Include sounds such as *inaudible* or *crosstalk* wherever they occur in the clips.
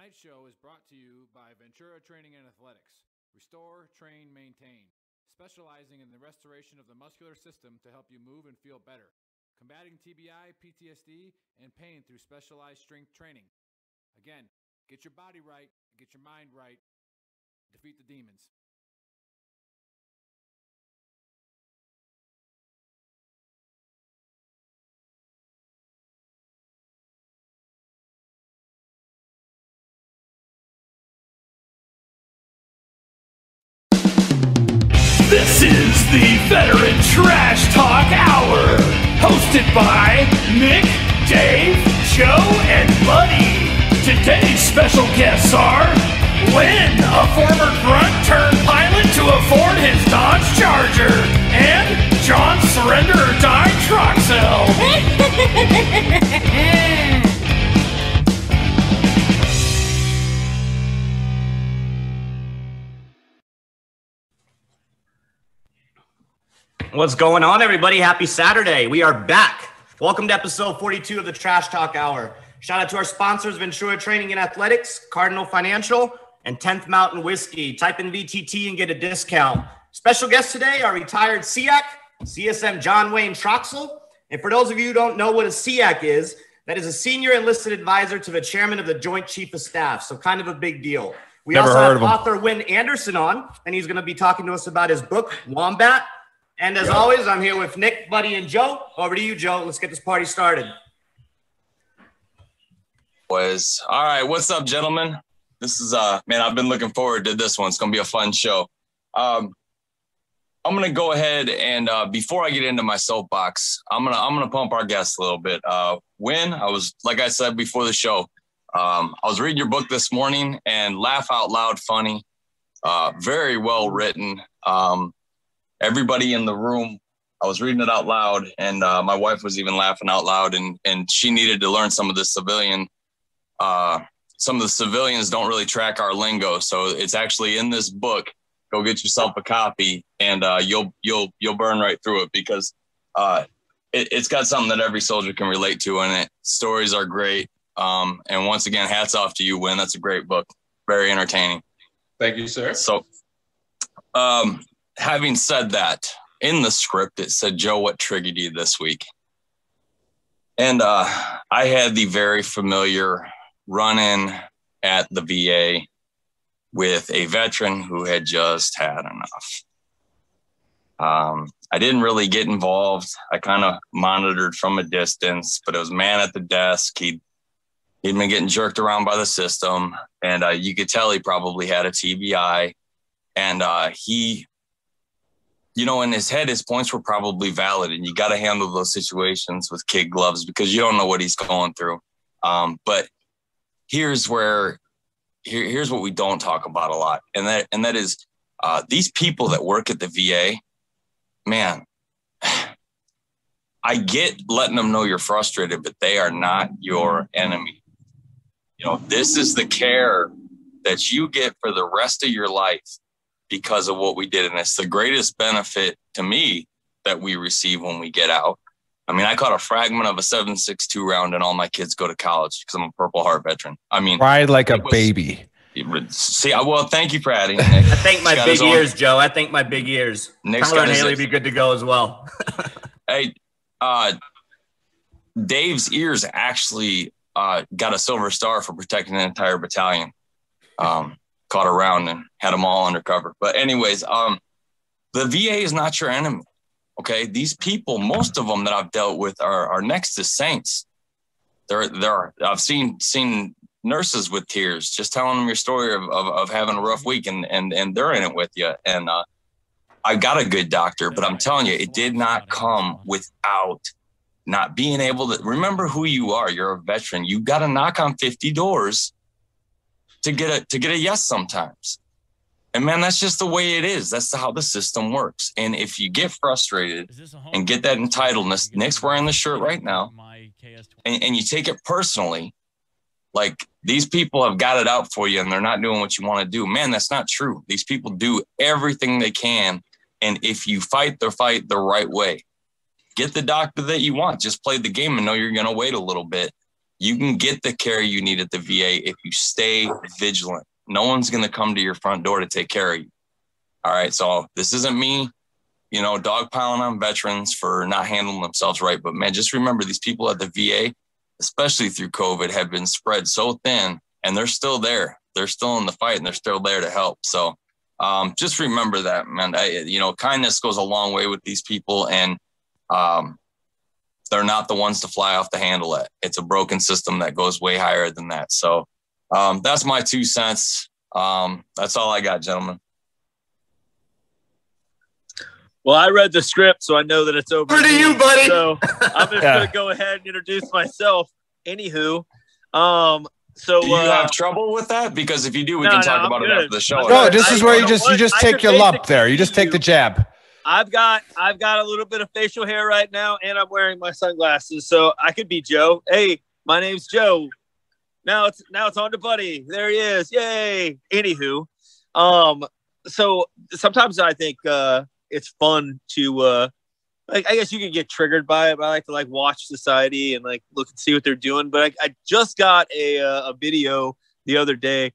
Tonight's show is brought to you by Ventura Training and Athletics. Restore, train, maintain. Specializing in the restoration of the muscular system to help you move and feel better. Combating TBI, PTSD, and pain through specialized strength training. Again, get your body right, get your mind right, defeat the demons. This is the Veteran Trash Talk Hour, hosted by Nick, Dave, Joe, and Buddy. Today's special guests are Lynn, a former grunt turned pilot to afford his Dodge Charger, and John Surrender or Die Troxel. *laughs* What's going on, everybody? Happy Saturday. We are back. Welcome to episode 42 of the Trash Talk Hour. Shout out to our sponsors, Ventura Training and Athletics, Cardinal Financial, and 10th Mountain Whiskey. Type in VTT and get a discount. Special guests today are retired SEAC, CSM John Wayne Troxel. And for those of you who don't know what a SEAC is, that is a senior enlisted advisor to the chairman of the Joint Chief of Staff. So kind of a big deal. We Never also have author Wynn Anderson on, and he's going to be talking to us about his book, Wombat. And as always, I'm here with Nick, Buddy, and Joe. Over to you, Joe. Let's get this party started. was all right. What's up gentlemen? This is uh man i've been looking forward to this one. It's gonna be a fun show. Um i'm gonna go ahead and uh before i get into my soapbox i'm gonna i'm gonna pump our guests a little bit. Uh when i was like i said before the show um i was reading your book this morning and laugh out loud funny uh very well written. Um everybody in the room I was reading it out loud, and uh, my wife was even laughing out loud, and and she needed to learn some of the civilian uh, some of the civilians don't really track our lingo. So it's actually in this book. Go get yourself a copy, and uh, you'll you'll you'll burn right through it because uh, it, it's got something that every soldier can relate to in it. Stories are great, um, and once again, hats off to you, Wynn. That's a great book, very entertaining. Thank you, sir. So, um, having said that, in the script it said, "Joe, what triggered you this week?" And uh, I had the very familiar run-in at the VA with a veteran who had just had enough. Um, I didn't really get involved. I kind of monitored from a distance, but it was man at the desk. He'd he'd been getting jerked around by the system, and uh, you could tell he probably had a TBI. And uh, he, you know, in his head, his points were probably valid, and you got to handle those situations with kid gloves because you don't know what he's going through. Um, but here's where here, here's what we don't talk about a lot, and that and that is uh, these people that work at the VA. Man, *sighs* I get letting them know you're frustrated, but they are not your enemy. You know, this is the care that you get for the rest of your life because of what we did, and it's the greatest benefit to me that we receive when we get out. I mean, I caught a fragment of a 7.62 round, and all my kids go to college because I'm a Purple Heart veteran. I mean, Ride like a was- baby. See, I- well, thank you for adding. *laughs* Nick. I think my big his own- ears, Joe. I think my big ears. Nick's Tyler and Haley be good to go as well. *laughs* *laughs* Hey, uh, Dave's ears actually uh, got a silver star for protecting an entire battalion. Um, caught around and had them all undercover. But anyways, um, the VA is not your enemy. Okay, these people, most of them that I've dealt with are, are next to saints. They're they're I've seen seen nurses with tears just telling them your story of, of, of having a rough week and and and they're in it with you. And uh, I got a good doctor, but I'm telling you, it did not come without not being able to remember who you are. You're a veteran. You've got to knock on 50 doors to get a to get a yes sometimes. And man, that's just the way it is. That's how the system works. And if you get frustrated and get that entitledness, Nick's wearing the shirt right now, and, and you take it personally, like these people have got it out for you and they're not doing what you want to do. Man, that's not true. These people do everything they can. And if you fight the fight the right way, get the doctor that you want. Just play the game and know you're going to wait a little bit. You can get the care you need at the VA if you stay vigilant. No one's going to come to your front door to take care of you. All right. So this isn't me, you know, dogpiling on veterans for not handling themselves right. But man, just remember these people at the VA, especially through COVID, have been spread so thin and they're still there. They're still in the fight and they're still there to help. So um, just remember that, man. I, you know, kindness goes a long way with these people. And um, they're not the ones to fly off the handle it. It's a broken system that goes way higher than that. So um, that's my two cents. Um, that's all I got, gentlemen. Well, I read the script, so I know that it's over. Over to you, buddy. So I'm just *laughs* Yeah. gonna go ahead and introduce myself. Anywho, um, so Do you uh, have trouble with that? Because if you do, we No, can talk I'm about it after the show. No, this I- is where you you just you just I take your lump there. You just take the you- jab. I've got I've got a little bit of facial hair right now, and I'm wearing my sunglasses, so I could be Joe. Hey, my name's Joe. Now it's now it's on to Buddy. There he is. Yay! Anywho, um, so sometimes I think uh, it's fun to uh, like I guess you can get triggered by it. But I like to like watch society and like look and see what they're doing. But I, I just got a uh, a video the other day,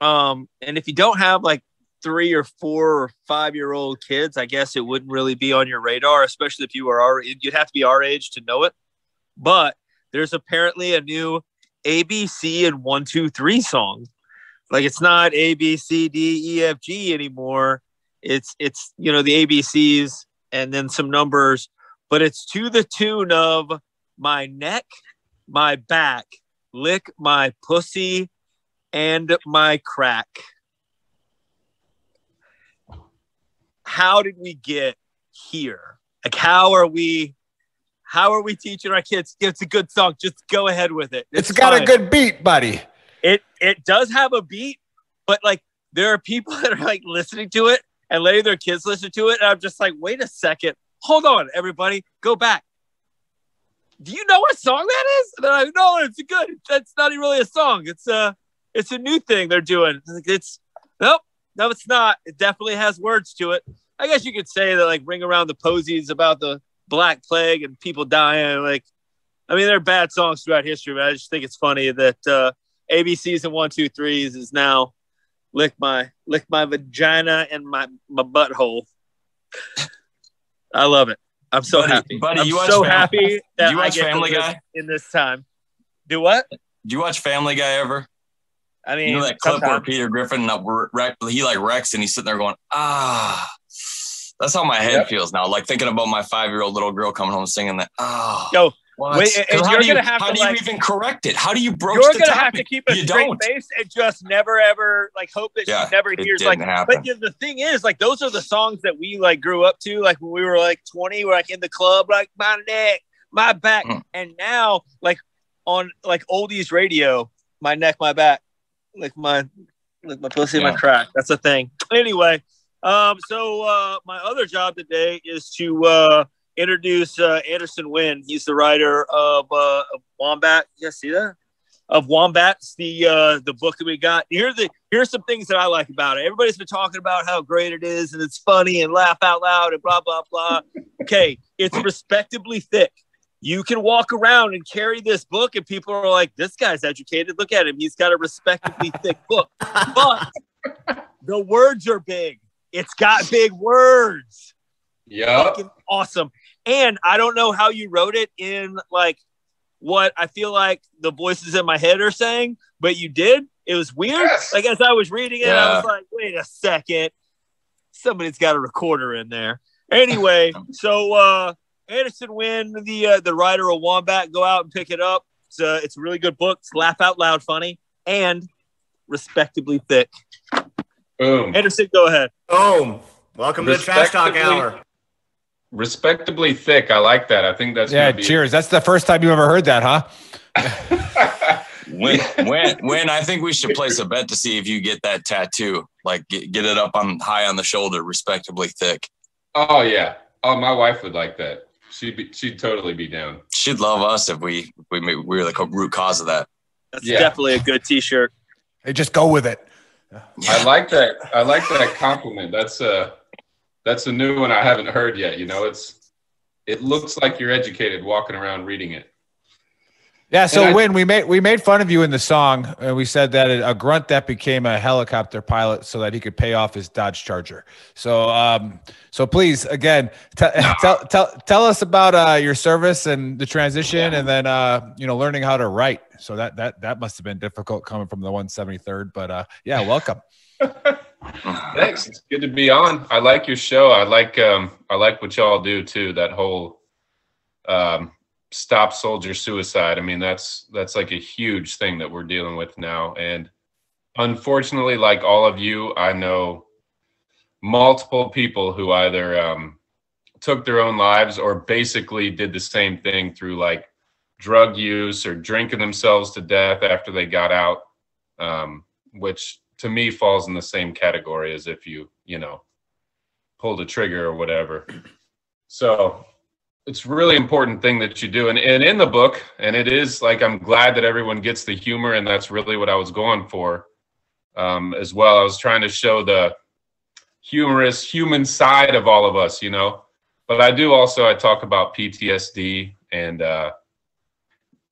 um, and if you don't have like three or four or five year old kids, I guess it wouldn't really be on your radar, especially if you were our you'd have to be our age to know it. But there's apparently a new ABC and one, two, three song. Like it's not A, B, C, D, E, F, G anymore. It's it's you know the ABCs and then some numbers, but it's to the tune of my neck, my back, lick my pussy, and my crack. How did we get here? Like, how are we? How are we teaching our kids? It's a good song. Just go ahead with it. it's got a good beat, buddy. It it does have a beat, but like there are people *laughs* that are like listening to it and letting their kids listen to it, and I'm just like, wait a second, hold on, everybody, go back. Do you know what song that is? And they're like, no, it's a good. That's not even really a song. It's a it's a new thing they're doing. It's nope, no, it's not. It definitely has words to it. I guess you could say that like ring around the posies about the black plague and people dying. Like, I mean, they're bad songs throughout history, but I just think it's funny that uh, ABCs and one, two, threes is now lick my lick my vagina and my my butthole. I love it. I'm so Buddy- happy. buddy, I'm you watch so Fam- happy that you watch Family Guy? in this time. Do what? Do you watch Family Guy ever? I mean, You know that clip where. Peter Griffin uh, he like wrecks and he's sitting there going, ah. That's how my head Yep. feels now. Like thinking about my five year old little girl coming home singing that. Ah. Yo, what? wait, and- how you're do you, gonna have how to, do you like- even correct it? How do you broach you're the gonna topic? have to keep a you straight don't. face and just never ever like hope that Yeah, she never hears like happen. but the thing is like those are the songs that we like grew up to like when we were like 20 we're like in the club like my neck my back Mm. and now like on like oldies radio my neck my back like my like my pussy my crack. That's a thing. Anyway um so uh my other job today is to uh introduce uh anderson Wynn. he's the writer of uh of wombat. You guys see that? Of wombats the uh the book that we got. Here the here's some things that i like about it. Everybody's been talking about how great it is and it's funny and laugh out loud and blah blah blah. Okay it's respectably thick you can walk around and carry this book and people are like this guy's educated look at him he's got a respectably *laughs* thick book but the words are big it's got big words Yeah, awesome. And I don't know how you wrote it in like what I feel like the voices in my head are saying, but you did. It was weird. Yes. Like as I was reading it, I was like, wait a second. Somebody's got a recorder in there. Anyway, *laughs* so uh Anderson Wynn, the uh, the writer of Wombat, go out and pick it up. It's uh, it's a really good book. It's laugh out loud funny and respectably thick. Boom. Anderson, go ahead. Boom. Welcome to the Trash Talk Hour. Respectably thick. I like that. I think that's Yeah, be cheers. That's the first time you ever heard that, huh? *laughs* When, when, when I think we should place a bet to see if you get that tattoo, like get, get it up on high on the shoulder, respectably thick. oh yeah. Oh, my wife would like that. She'd be. She'd totally be down. She'd love us if we if we, we were the co- root cause of that. That's Yeah. definitely a good T-shirt. Hey, just go with it. I like that. I like that compliment. That's a. That's a new one I haven't heard yet. You know, it's. It looks like you're educated walking around reading it. Yeah, so I- when we made we made fun of you in the song, and we said that a grunt that became a helicopter pilot so that he could pay off his Dodge Charger. So, um, so please again, t- *laughs* tell tell tell us about uh, your service and the transition, and then uh, you know learning how to write. So that that that must have been difficult coming from the 173rd, but uh, yeah, welcome. *laughs* Thanks. It's good to be on. I like your show. I like um I like what y'all do too. That whole um stop soldier suicide. I mean, that's that's like a huge thing that we're dealing with now. And unfortunately, like all of you, I know multiple people who either um took their own lives or basically did the same thing through like drug use or drinking themselves to death after they got out. Um, which to me falls in the same category as if you you know pulled a trigger or whatever so it's really important thing that you do. And, and in the book and it is like i'm glad that everyone gets the humor and that's really what i was going for um, as well. I was trying to show the humorous human side of all of us you know? But i do also i talk about ptsd and uh,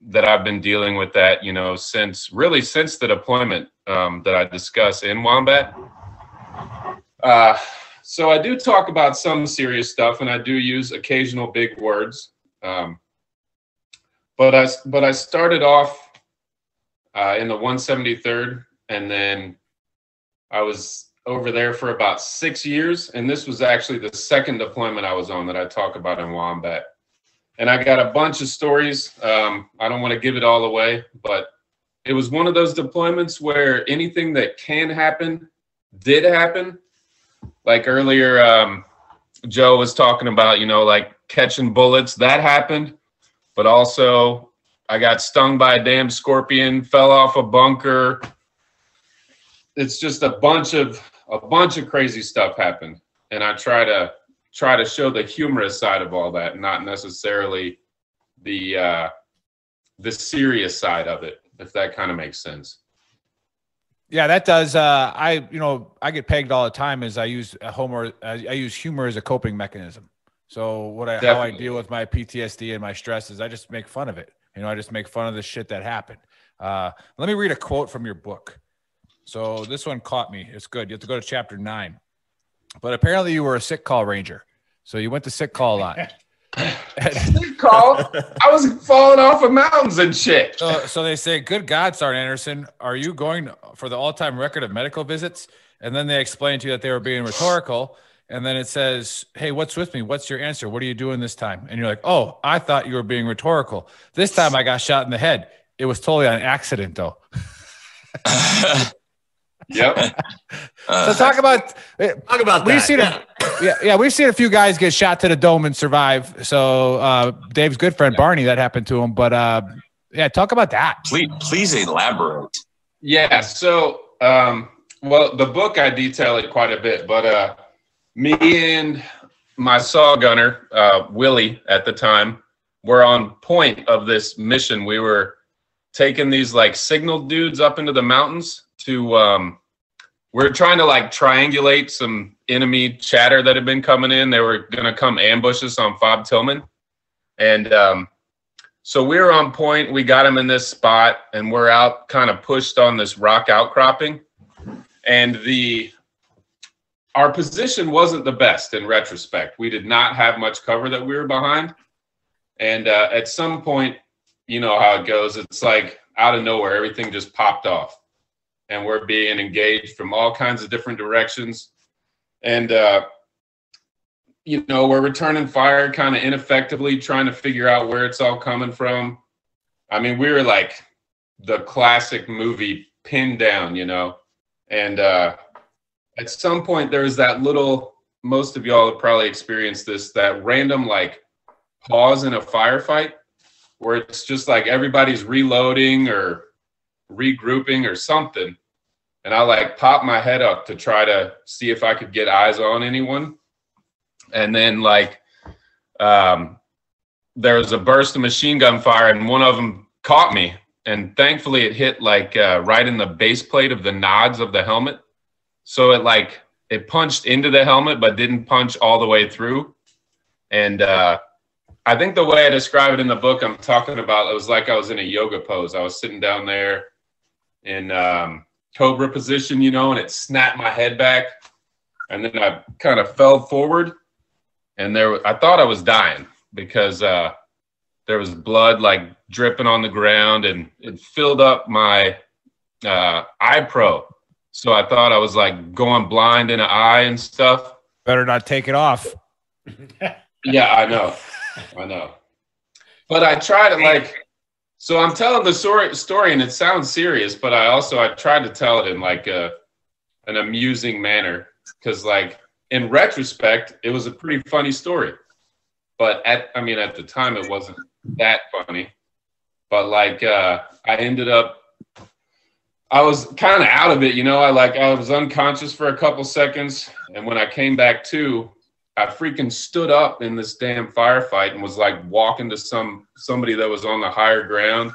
that I've been dealing with that, you know, since really since the deployment um, that I discuss in Wombat. Uh, so I do talk about some serious stuff, and I do use occasional big words. Um, but I but I started off uh, in the 173rd, and then I was over there for about six years, and this was actually the second deployment I was on that I talk about in Wombat and I got a bunch of stories. Um, I don't want to give it all away, but it was one of those deployments where anything that can happen did happen. Like earlier, um, Joe was talking about, you know, like catching bullets. That happened, but also I got stung by a damn scorpion, fell off a bunker. It's just a bunch of a bunch of crazy stuff happened, and I try to try to show the humorous side of all that, not necessarily the uh, the serious side of it, if that kind of makes sense. Yeah, that does. Uh, I you know I get pegged all the time as I use a humor. I use humor as a coping mechanism. So what I how I deal with my PTSD and my stress is I just make fun of it. You know, I just make fun of the shit that happened. Uh, let me read a quote from your book. So this one caught me. It's good. You have to go to chapter nine. But apparently you were a sick call ranger. So you went to sick call a lot. *laughs* Call. I was falling off of mountains and shit. So, so they say, "Good God, Sergeant Anderson, are you going for the all-time record of medical visits?" And then they explain to you that they were being rhetorical. And then it says, "Hey, what's with me? What's your answer? What are you doing this time?" And you're like, "Oh, I thought you were being rhetorical. This time I got shot in the head. It was totally on accident, though." *laughs* *laughs* Yep. *laughs* So talk about Talk about we've that. seen yeah. a, yeah, yeah, we've seen a few guys get shot to the dome and survive. So uh, Dave's good friend Barney, that happened to him. But uh, yeah, talk about that. please, please elaborate. Yeah. So, um, well, the book I detail it quite a bit, but uh, me and my saw gunner, uh, Willie, at the time, were on point of this mission. We were taking these like signal dudes up into the mountains to. Um, we're trying to like triangulate some enemy chatter that had been coming in. They were to come ambush us on Fob Tillman, and um, so we were on point. We got him in this spot, and we're out kind of pushed on this rock outcropping. And the our position wasn't the best in retrospect. We did not have much cover that we were behind. And uh, at some point, you know how it goes. It's like out of nowhere, everything just popped off, and we're being engaged from all kinds of different directions. And uh, you know, we're returning fire kind of ineffectively, trying to figure out where it's all coming from. I mean, we were like the classic movie pinned down, you know. And uh, at some point, there was that little, most of y'all have probably experienced this, that random like pause in a firefight where it's just like everybody's reloading or regrouping or something. And I like popped my head up to try to see if I could get eyes on anyone and then like um, there was a burst of machine gun fire and one of them caught me and thankfully it hit like uh, right in the base plate of the nods of the helmet so it like it punched into the helmet but didn't punch all the way through and uh, I think the way I describe it in the book I'm talking about, it was like I was in a yoga pose. I was sitting down there in um, cobra position, you know, and it snapped my head back, and then I kind of fell forward, and there I thought I was dying because uh, there was blood like dripping on the ground, and it filled up my uh, eye pro. So I thought I was like going blind in an eye and stuff. Better not take it off. *laughs* Yeah, I know. I know. But I tried to like so I'm telling the story story and it sounds serious, but I also I tried to tell it in like a an amusing manner cuz like in retrospect it was a pretty funny story. But at I mean at the time it wasn't that funny. But like uh I ended up I was kind of out of it, you know. I like I was unconscious for a couple seconds and when I came back to I freaking stood up in this damn firefight and was like walking to some somebody that was on the higher ground,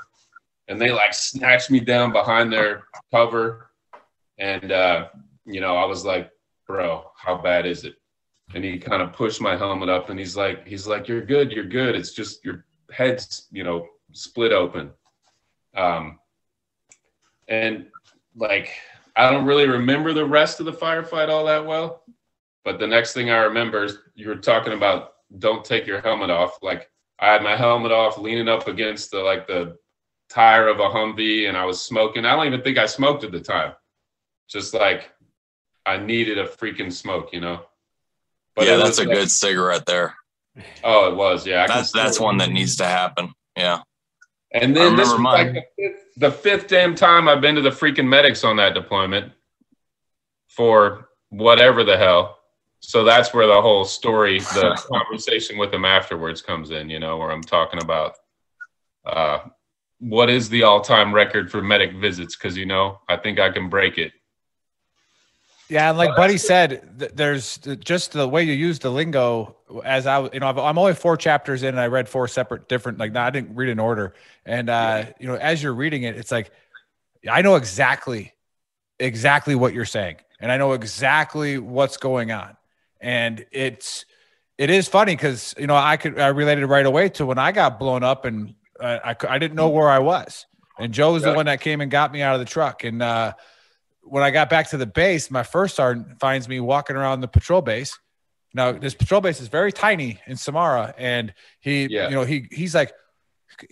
and they like snatched me down behind their cover, and uh, you know I was like, bro, how bad is it? And he kind of pushed my helmet up, and he's like, he's like, you're good, you're good. It's just your head's you know split open, um, and like I don't really remember the rest of the firefight all that well but the next thing I remember is you were talking about don't take your helmet off. Like I had my helmet off, leaning up against the like the tire of a Humvee, and I was smoking. I don't even think I smoked at the time. Just like I needed a freaking smoke, you know. But yeah, that's a like- good cigarette there. Oh, it was. Yeah, I That's that's one that needs to happen. Yeah. And then this was like the fifth, the fifth damn time I've been to the freaking medics on that deployment for whatever the hell. So that's where the whole story, *laughs* the conversation with them afterwards comes in, you know, where I'm talking about uh, what is the all time record for medic visits? Because, you know, I think I can break it. Yeah, and like Buddy said, th- there's th- just the way you use the lingo. As I, you know, I've- I'm only four chapters in, and I read four separate, different. Like, no, I didn't read in order. And uh, you know, as you're reading it, it's like I know exactly, exactly what you're saying, and I know exactly what's going on. And it's, it is funny because you know I could I related right away to when I got blown up, and uh, I I didn't know where I was, and Joe was the one that came and got me out of the truck, and. uh when I got back to the base, my first sergeant finds me walking around the patrol base. Now, this patrol base is very tiny in Samarra, and he, Yeah. you know, he he's like,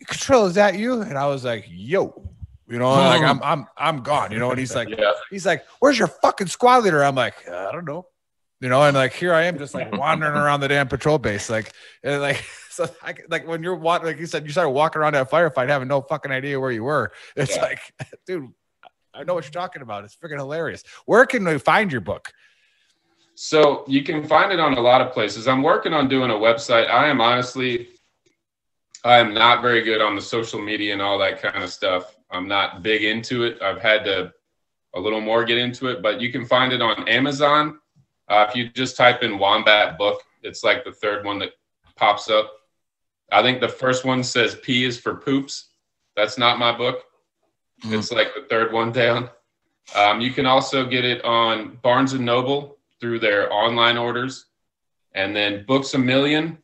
"Control, is that you?" And I was like, "Yo." You know, like *laughs* I'm I'm I'm gone, you know, and he's like, Yeah. he's like, "Where's your fucking squad leader?" I'm like, "I don't know," you know, and like here I am, just like *laughs* wandering around the damn patrol base, like, and like, *laughs* so I, like when you're wa- like you said, you started walking around that firefight having no fucking idea where you were. It's Yeah. like, *laughs* dude, I know what you're talking about. It's freaking hilarious. Where can we find your book? So you can find it on a lot of places. I'm working on doing a website. I am honestly, I am not very good on the social media and all that kind of stuff. I'm not big into it. I've had to a little more get into it, but you can find it on Amazon. Uh, if you just type in Wombat Book, it's like the third one that pops up. I think the first one says P is for poops. That's not my book. It's like the third one down. Um, you can also get it on Barnes and Noble through their online orders, and then Books a Million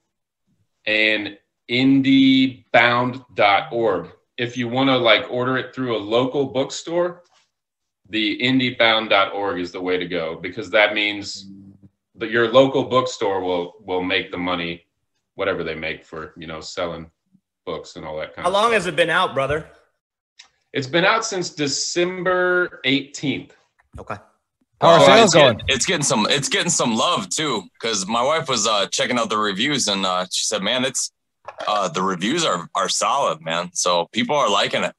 and indiebound.org. If you want to like order it through a local bookstore, the indiebound.org is the way to go because that means that your local bookstore will will make the money, whatever they make for you know selling books and all that kind How of long stuff. has it been out, brother? It's been out since December 18th. Okay. How are Oh, sales it's going? Getting, it's getting some it's getting some love too because my wife was uh, checking out the reviews and uh, she said, "Man, it's uh, the reviews are are solid, man. So people are liking it."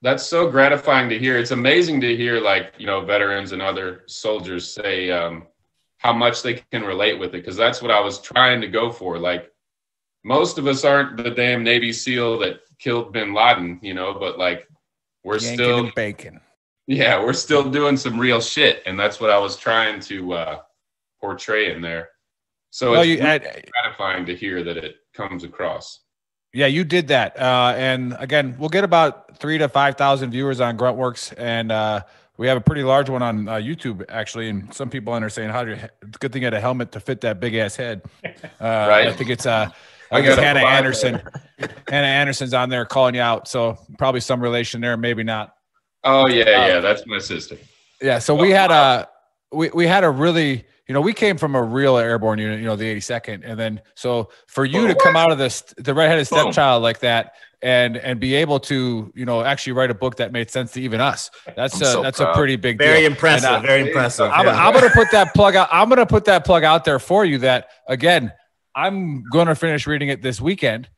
That's so gratifying to hear. It's amazing to hear, like, you know, veterans and other soldiers say um, how much they can relate with it. Because that's what I was trying to go for. Like, most of us aren't the damn Navy SEAL that killed bin Laden, you know, but like, we're Yanking still, bacon. yeah, we're still doing some real shit. And that's what I was trying to uh, portray in there. So Well, it's you, I- gratifying to hear that it comes across. yeah, you did that. Uh, and again, we'll get about three to five thousand viewers on Gruntworks, and uh, we have a pretty large one on uh, YouTube actually. And some people on are saying, "How do you?" It's a good thing you had a helmet to fit that big ass head. Uh, Right. I think it's uh, I, I guess Hannah Anderson. *laughs* Hannah Anderson's on there calling you out. So probably some relation there, maybe not. Oh yeah, yeah, that's my sister. Yeah. So we had a we, we had a really you know we came from a real airborne unit, you know, the 82nd, and then so for you to come out of this the redheaded stepchild like that and and be able to you know actually write a book that made sense to even us that's I'm a so that's a pretty big thing. Very deal. impressive. And, uh, very impressive. I'm, yeah. I'm gonna put that plug out. I'm gonna put that plug out there for you. That again, I'm gonna finish reading it this weekend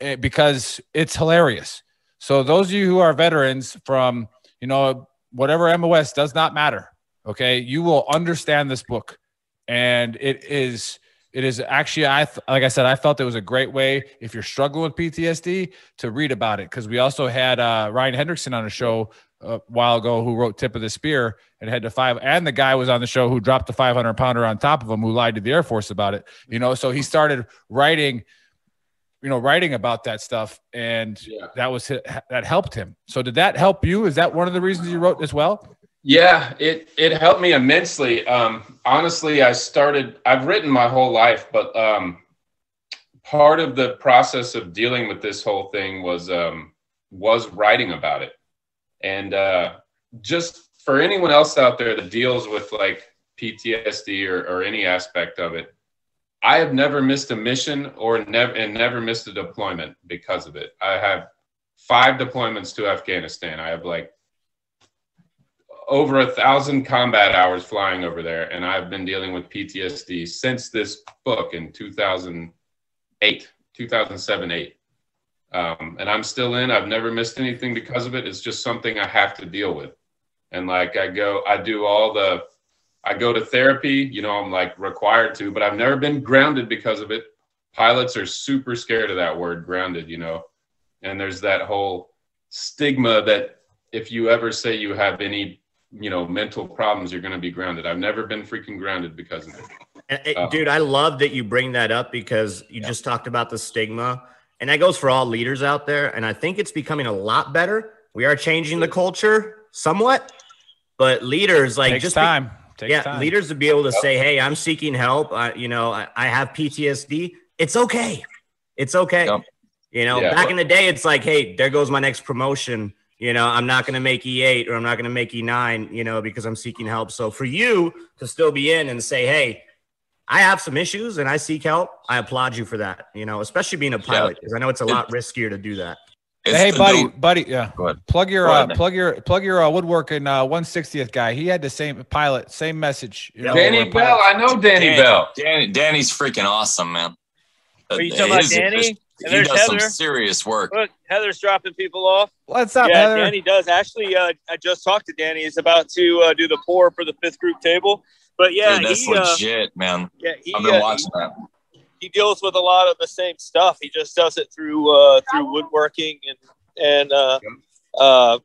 eh, because it's hilarious. So those of you who are veterans from you know whatever MOS does not matter. Okay, you will understand this book, and it is it is actually I th- like I said I felt it was a great way if you're struggling with PTSD to read about it. Because we also had uh, Ryan Hendrickson on a show a while ago who wrote Tip of the Spear and had to five and the guy was on the show who dropped the 500 pounder on top of him who lied to the Air Force about it you know? So he started writing you know writing about that stuff and Yeah. that was that helped him. So did that help you? Is that one of the reasons you wrote as well Yeah, it it helped me immensely. Um, honestly, I started. I've written my whole life, but um, part of the process of dealing with this whole thing was um, was writing about it, and uh, just for anyone else out there that deals with like PTSD or, or any aspect of it, I have never missed a mission or never and never missed a deployment because of it. I have five deployments to Afghanistan. I have like over a thousand combat hours flying over there, and I've been dealing with PTSD since this book in 2008, 2007, 8. Um, and I'm still in. I've never missed anything because of it. It's just something I have to deal with. And like I go, I do all the, I go to therapy. You know, I'm like required to, but I've never been grounded because of it. Pilots are super scared of that word, grounded. You know, and there's that whole stigma that if you ever say you have any you know mental problems you're going to be grounded i've never been freaking grounded because of it And, Uh, dude, I love that you bring that up because you just talked about the stigma, and that goes for all leaders out there. And I think it's becoming a lot better. We are changing the culture somewhat, but leaders like takes just time takes yeah, time. leaders to be able to say, "Hey, I'm seeking help. I, you know, I, I have PTSD. It's okay. It's okay." Yep. You know, Yeah. back in the day, it's like, "Hey, there goes my next promotion." You know, I'm not going to make E8 or I'm not going to make E9. You know, because I'm seeking help. So for you to still be in and say, "Hey," I have some issues and I seek help. I applaud you for that. You know, especially being a pilot, because I know it's a lot riskier to do that. Hey buddy note- buddy yeah Go ahead. plug your Go uh, plug your plug your uh, woodworking uh 160th guy he had the same pilot same message you know, danny bell i know danny Dan- bell Danny, Danny's freaking awesome, man. Are you talking about Danny? And He there's does some serious work. Look, Heather's dropping people off. what's up yeah, Heather? Danny does. Actually, uh, I just talked to Danny. He's about to uh, do the pour for the fifth group table. But yeah, Dude, that's he, uh, legit, man. yeah, he, I've been uh, watching that. he deals with a lot of the same stuff. He just does it through uh, through woodworking and and uh, uh,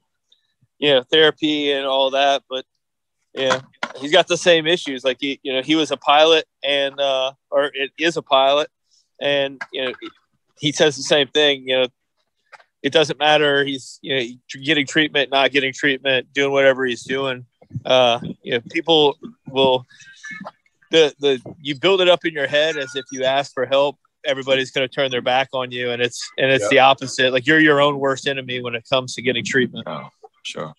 you know therapy and all that. But yeah, he's got the same issues. Like he, you know, he was a pilot and uh, or it is a pilot, and you know, he says the same thing. You know, it doesn't matter. He's you know getting treatment, not getting treatment, doing whatever he's doing. Uh, you know, people will the the you build it up in your head as if you ask for help everybody's going to turn their back on you and it's and it's Yeah. the opposite like you're your own worst enemy when it comes to getting treatment Oh, sure.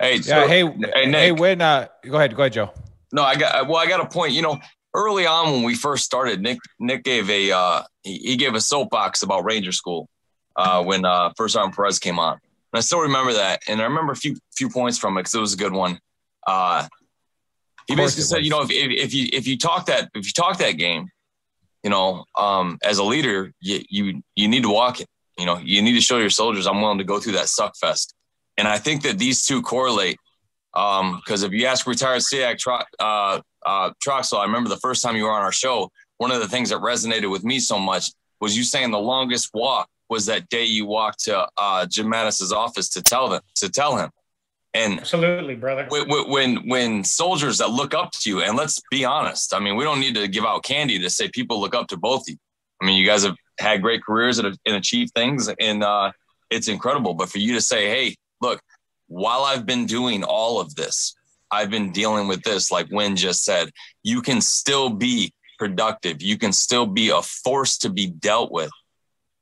Hey, yeah so- hey hey, hey Nick. when uh go ahead go ahead joe No, I got well. I got a point. You know, early on when we first started, Nick Nick gave a uh, he, he gave a soapbox about Ranger School uh, when uh, First Sergeant Perez came on, and I still remember that. And I remember a few few points from it because it was a good one. Uh, he basically said, was. you know, if, if if you if you talk that if you talk that game, you know, um, as a leader, you you you need to walk it. You know, you need to show your soldiers I'm willing to go through that suck fest. And I think that these two correlate because if you ask retired SEAC Tro- uh, uh, Troxel, I remember the first time you were on our show, one of the things that resonated with me so much was you saying the longest walk was that day you walked to uh, Jim Mattis's office to tell them to tell him. And Absolutely, brother. when, when when soldiers that look up to you, and let's be honest, I mean, we don't need to give out candy to say people look up to both of you. I mean, you guys have had great careers and, and achieved things, and uh, it's incredible. But for you to say, "Hey, look, while I've been doing all of this, I've been dealing with this," like Wynn just said, you can still be productive. You can still be a force to be dealt with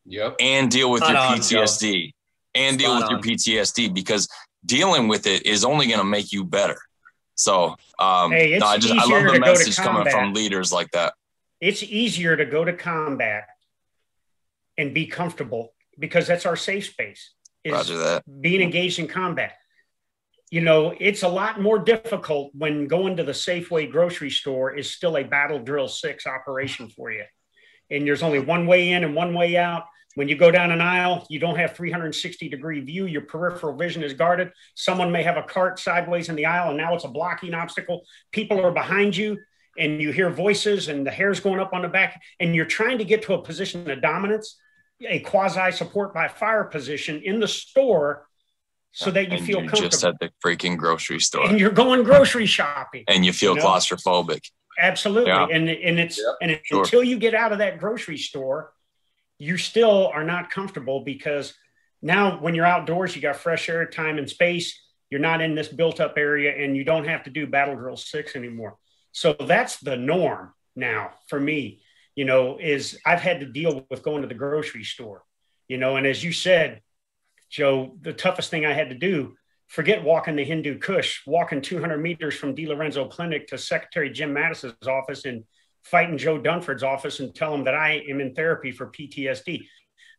Yep. and deal with Spot your on, PTSD and deal Spot with your. PTSD because dealing with it is only going to make you better. So, um, Hey, it's no, I just I easier love to the go to message coming from combat. leaders like that. It's easier to go to combat and be comfortable because that's our safe space. Is Roger that. being engaged in combat. You know, it's a lot more difficult when going to the Safeway grocery store is still a battle drill six operation for you. And there's only one way in and one way out. When you go down an aisle, you don't have 360 degree view. Your peripheral vision is guarded. Someone may have a cart sideways in the aisle, and now it's a blocking obstacle. People are behind you, and you hear voices, and the hair's going up on the back, and you're trying to get to a position of dominance, a quasi support by fire position in the store so that you and feel you're comfortable. just at the freaking grocery store and you're going grocery shopping. and you feel you know? claustrophobic. Absolutely. Yeah. And and it's Yep. and it- Sure. until you get out of that grocery store, you still are not comfortable because now when you're outdoors, you got fresh air, time and space. You're not in this built up area and you don't have to do battle drill six anymore. So that's the norm now for me, you know, is I've had to deal with going to the grocery store, you know, and as you said, Joe, the toughest thing I had to do, forget walking the Hindu Kush, walking 200 meters from DiLorenzo Clinic to Secretary Jim Mattis's office and fighting Joe Dunford's office and tell him that I am in therapy for PTSD.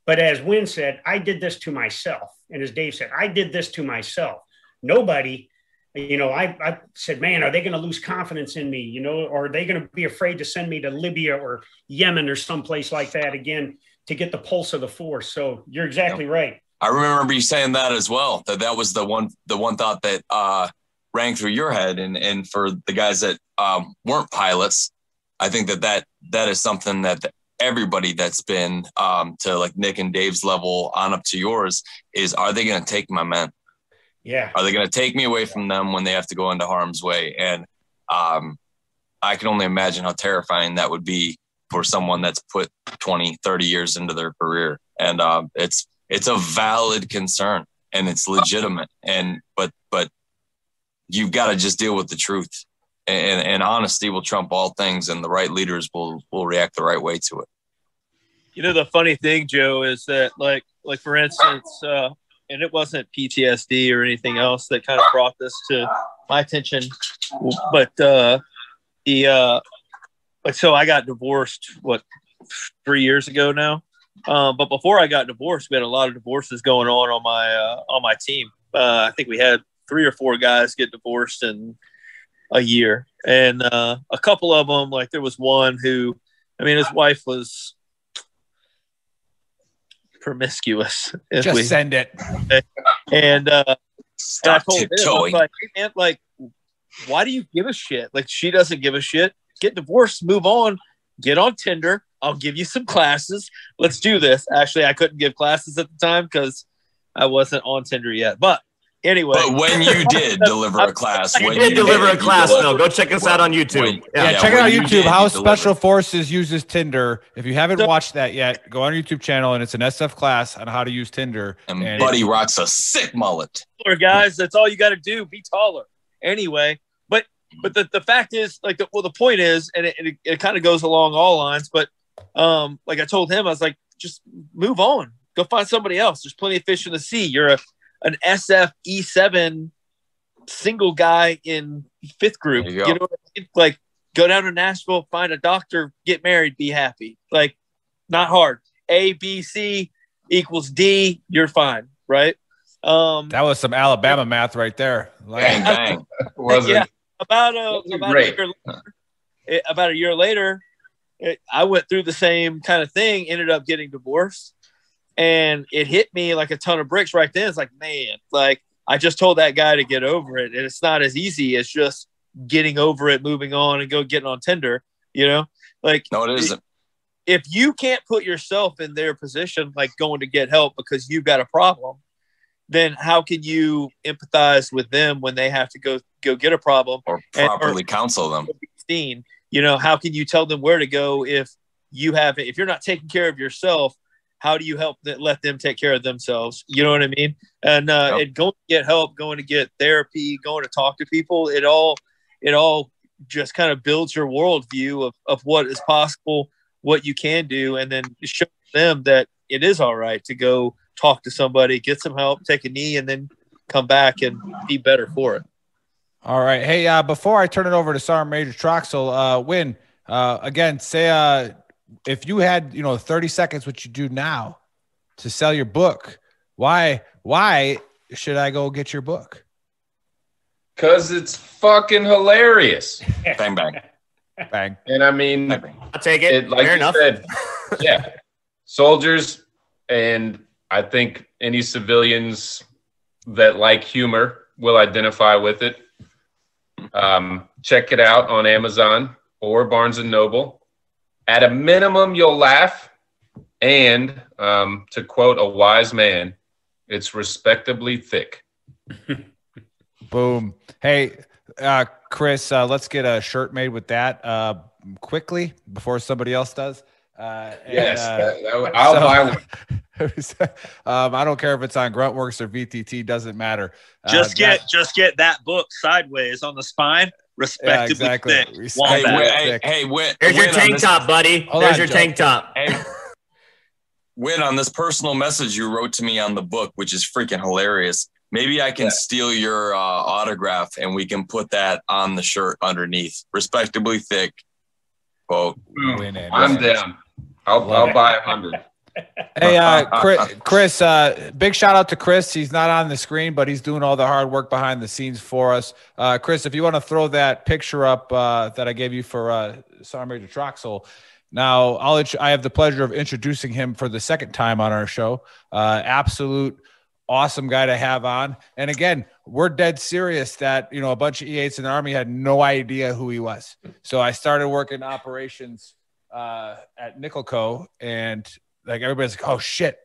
But as Wynn said, I did this to myself. And as Dave said, I did this to myself. Nobody, you know, I, I said, man, are they going to lose confidence in me? You know, or are they going to be afraid to send me to Libya or Yemen or someplace like that again to get the pulse of the force? So you're exactly right. I remember you saying that as well. That that was the one the one thought that uh, rang through your head, and and for the guys that um, weren't pilots, I think that that that is something that everybody that's been um, to like Nick and Dave's level on up to yours is: Are they going to take my men? Yeah. Are they going to take me away from them when they have to go into harm's way? And um, I can only imagine how terrifying that would be for someone that's put 20, 30 years into their career. And um, it's it's a valid concern and it's legitimate. And but but you've got to just deal with the truth. And, and honesty will trump all things, and the right leaders will will react the right way to it. You know the funny thing, Joe, is that like like for instance, uh, and it wasn't PTSD or anything else that kind of brought this to my attention, but uh, the uh, so I got divorced what three years ago now. Um, but before I got divorced, we had a lot of divorces going on on my uh, on my team. Uh, I think we had three or four guys get divorced in a year, and uh, a couple of them, like there was one who, I mean, his wife was promiscuous. Just we- send it. and uh, I Stop told him, tiptoeing. like, like, why do you give a shit? Like, she doesn't give a shit. Get divorced, move on, get on Tinder. I'll give you some classes. Let's do this. Actually, I couldn't give classes at the time because I wasn't on Tinder yet. But anyway, But when you *laughs* did deliver a class, when You when did deliver a class, delivered- though. Go check us out on YouTube. When- Yeah. Yeah, check it out you YouTube. did, How you delivered. Special Forces uses Tinder. If you haven't So- watched that yet, go on our YouTube channel and it's an SF class on how to use Tinder. And And Buddy rocks a sick mullet. taller, guys. That's all you got to do. Be taller. Anyway, but but the, the fact is, like, the, well, the point is, and it, it, it kind of goes along all lines. But um, like I told him, I was like, just move on. Go find somebody else. There's plenty of fish in the sea. You're a an SF E7 single guy in fifth group. There you know what I mean? Like, go down to Nashville, find a doctor, get married, be happy. Like, not hard. A, B, C equals D. You're fine, right? Um, that was some Alabama math right there. Like, Bang bang. *laughs* Wasn't Yeah. About a about a year later, about a year later, it, I went through the same kind of thing. Ended up getting divorced, and it hit me like a ton of bricks right then. It's like, man, like I just told that guy to get over it, and it's not as easy as just getting over it, moving on, and go getting on Tinder. You know, like No, it isn't. if you can't put yourself in their position, like going to get help because you've got a problem, then how can you empathize with them when they have to go go get a problem? Or and- or- properly counsel them. seen you know how can you tell them where to go if you have if you're not taking care of yourself how do you help that let them take care of themselves you know what i mean and uh Yep. and going to get help going to get therapy going to talk to people it all it all just kind of builds your worldview of, of what is possible, what you can do, and then show them that it is all right to go talk to somebody, get some help, take a knee, and then come back and be better for it. All right. Hey, uh, before I turn it over to Sergeant Major Troxell, uh, Wynn, uh, again, say uh, if you had, you know, 30 seconds, what you do now to sell your book, why, why should I go get your book? Cause it's fucking hilarious. *laughs* Bang bang. Bang. And I mean, bang, bang. I'll take it. it like Fair you enough. said, yeah, *laughs* soldiers, and I think any civilians that like humor will identify with it. Um, check it out on Amazon or Barnes and Noble. At a minimum, you'll laugh, and um, to quote a wise man, it's respectably thick. *laughs* Boom. Hey, uh, Chris, uh, let's get a shirt made with that uh, quickly before somebody else does. Uh, and, Yes, uh, that- that- *laughs* I'll so- buy one. *laughs* um, I don't care if it's on Gruntworks or VTT, doesn't matter. Uh, Just get that- just get that book sideways on the spine, yeah, exactly. thick. Hey, Respect- Wombat. Wynn, hey, thick. hey, Wynn. There's your Wynn on tank this- top, buddy. Hold There's on, your Joe. tank top. Hey, Wynn on this personal message you wrote to me on the book, which is freaking hilarious. Maybe I can Yeah. steal your uh, autograph and we can put that on the shirt underneath. Respectably thick. Quote. Wynn. I'm Win down. I'll, Love I'll it. buy a hundred. *laughs* Hey, uh, *laughs* Chris, Chris uh, big shout out to Chris. He's not on the screen, but he's doing all the hard work behind the scenes for us. Uh, Chris, if you want to throw that picture up uh, that I gave you for uh, Sergeant Major Troxell. Now, I'll int- I have the pleasure of introducing him for the second time on our show. Uh, absolute awesome guy to have on. And again, we're dead serious that you know a bunch of E8s in the army had no idea who he was. So I started working operations uh, at Nickelco, and like everybody's like, "Oh shit,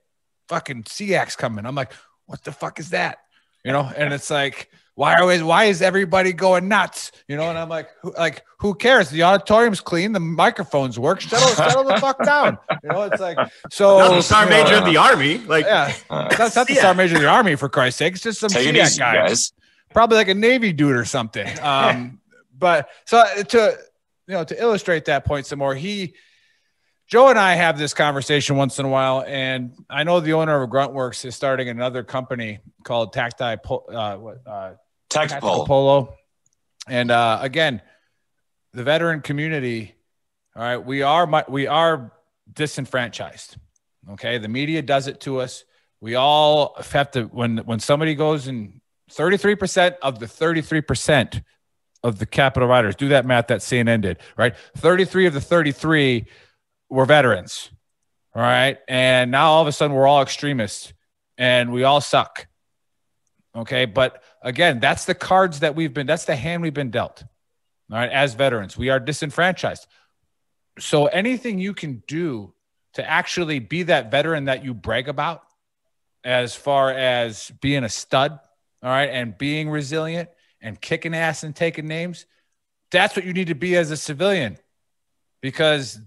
fucking SEAC's coming." I'm like, "What the fuck is that?" You know, and it's like, why are we, why is everybody going nuts? You know, and I'm like, who, like who cares? The auditorium's clean, the microphones work. Settle, settle the fuck down. You know, it's like so. Not the know, major of the army. Like, Yeah, that's not the *laughs* star major of the army for Christ's sake. It's just some take it easy, guy guys. probably like a Navy dude or something. Um, but so to you know to illustrate that point some more, he Joe and I have this conversation once in a while, and I know the owner of Gruntworks is starting another company called Tactile Po- uh, what uh, Tactical. Polo, and uh, again, the veteran community. All right, we are we are disenfranchised. Okay, the media does it to us. We all have to when when somebody goes and 33% of the 33% of the Capitol riders do that math that CNN did, right? 33 of the 33 were veterans. All right. And now all of a sudden we're all extremists and we all suck. Okay. But again, that's the cards that we've been, that's the hand we've been dealt. All right. As veterans, we are disenfranchised. So anything you can do to actually be that veteran that you brag about, as far as being a stud, all right, and being resilient and kicking ass and taking names, that's what you need to be as a civilian because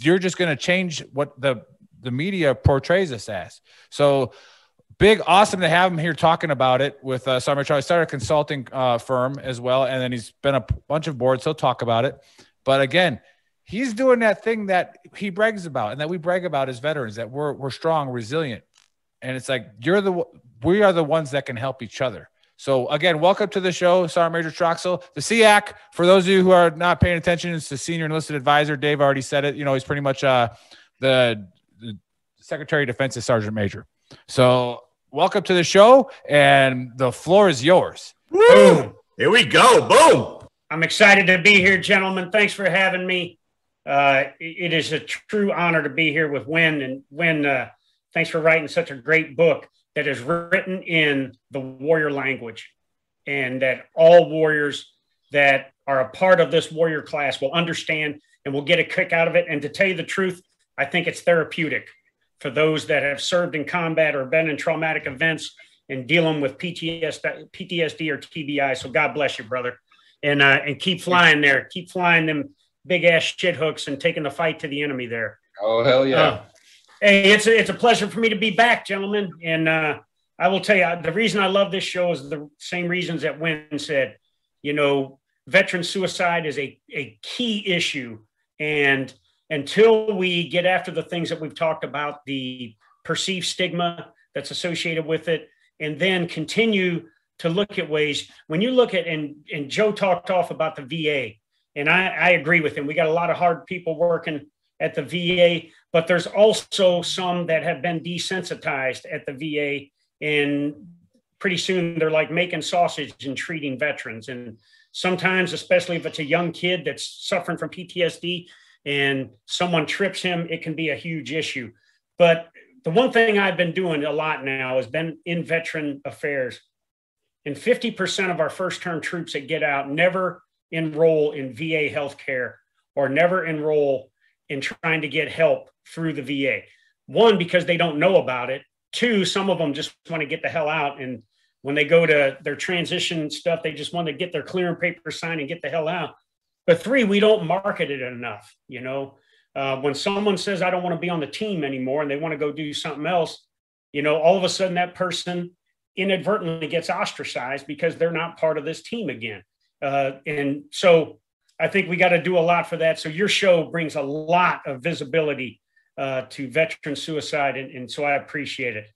you're just going to change what the the media portrays us as. So big, awesome to have him here talking about it with uh, Summer Charlie. Started a consulting uh, firm as well, and then he's been a bunch of boards. He'll talk about it. But again, he's doing that thing that he brags about and that we brag about as veterans that we're we're strong, resilient, and it's like you're the we are the ones that can help each other. So again, welcome to the show, Sergeant Major Troxell. The SEAC, for those of you who are not paying attention, is the senior enlisted advisor. Dave already said it. You know, he's pretty much uh, the, the Secretary of Defense is Sergeant Major. So welcome to the show, and the floor is yours. boom. Here we go. Boom. I'm excited to be here, gentlemen. Thanks for having me. Uh, it it is a true honor to be here with Wynn. And Wynn, uh, thanks for writing such a great book that is written in the warrior language and that all warriors that are a part of this warrior class will understand and will get a kick out of it. And to tell you the truth, I think it's therapeutic for those that have served in combat or been in traumatic events and dealing with PTSD, PTSD or TBI. So God bless you, brother and uh, and keep flying there. Keep flying them big ass shit hooks and taking the fight to the enemy there. Oh hell yeah! Uh, hey, it's a, it's a pleasure for me to be back, gentlemen. And uh, I will tell you, the reason I love this show is the same reasons that Wynn said. You know, veteran suicide is a, a key issue. And until we get after the things that we've talked about, the perceived stigma that's associated with it, and then continue to look at ways when you look at and and Joe talked off about the VA, and I, I agree with him. We got a lot of hard people working at the VA, but there's also some that have been desensitized at the VA, and pretty soon they're like making sausage and treating veterans. And sometimes, especially if it's a young kid that's suffering from PTSD and someone trips him, it can be a huge issue. But the one thing I've been doing a lot now has been in veteran affairs. And 50% of our first term troops that get out never enroll in VA healthcare or never enroll in trying to get help through the VA. One, because they don't know about it. Two, some of them just want to get the hell out. And when they go to their transition stuff, they just want to get their clearing paper signed and get the hell out. But three, we don't market it enough. You know, uh, when someone says, I don't want to be on the team anymore and they want to go do something else, you know, all of a sudden that person inadvertently gets ostracized because they're not part of this team again. Uh, and so I think we got to do a lot for that. So your show brings a lot of visibility uh, to veteran suicide. And, and, so I appreciate it.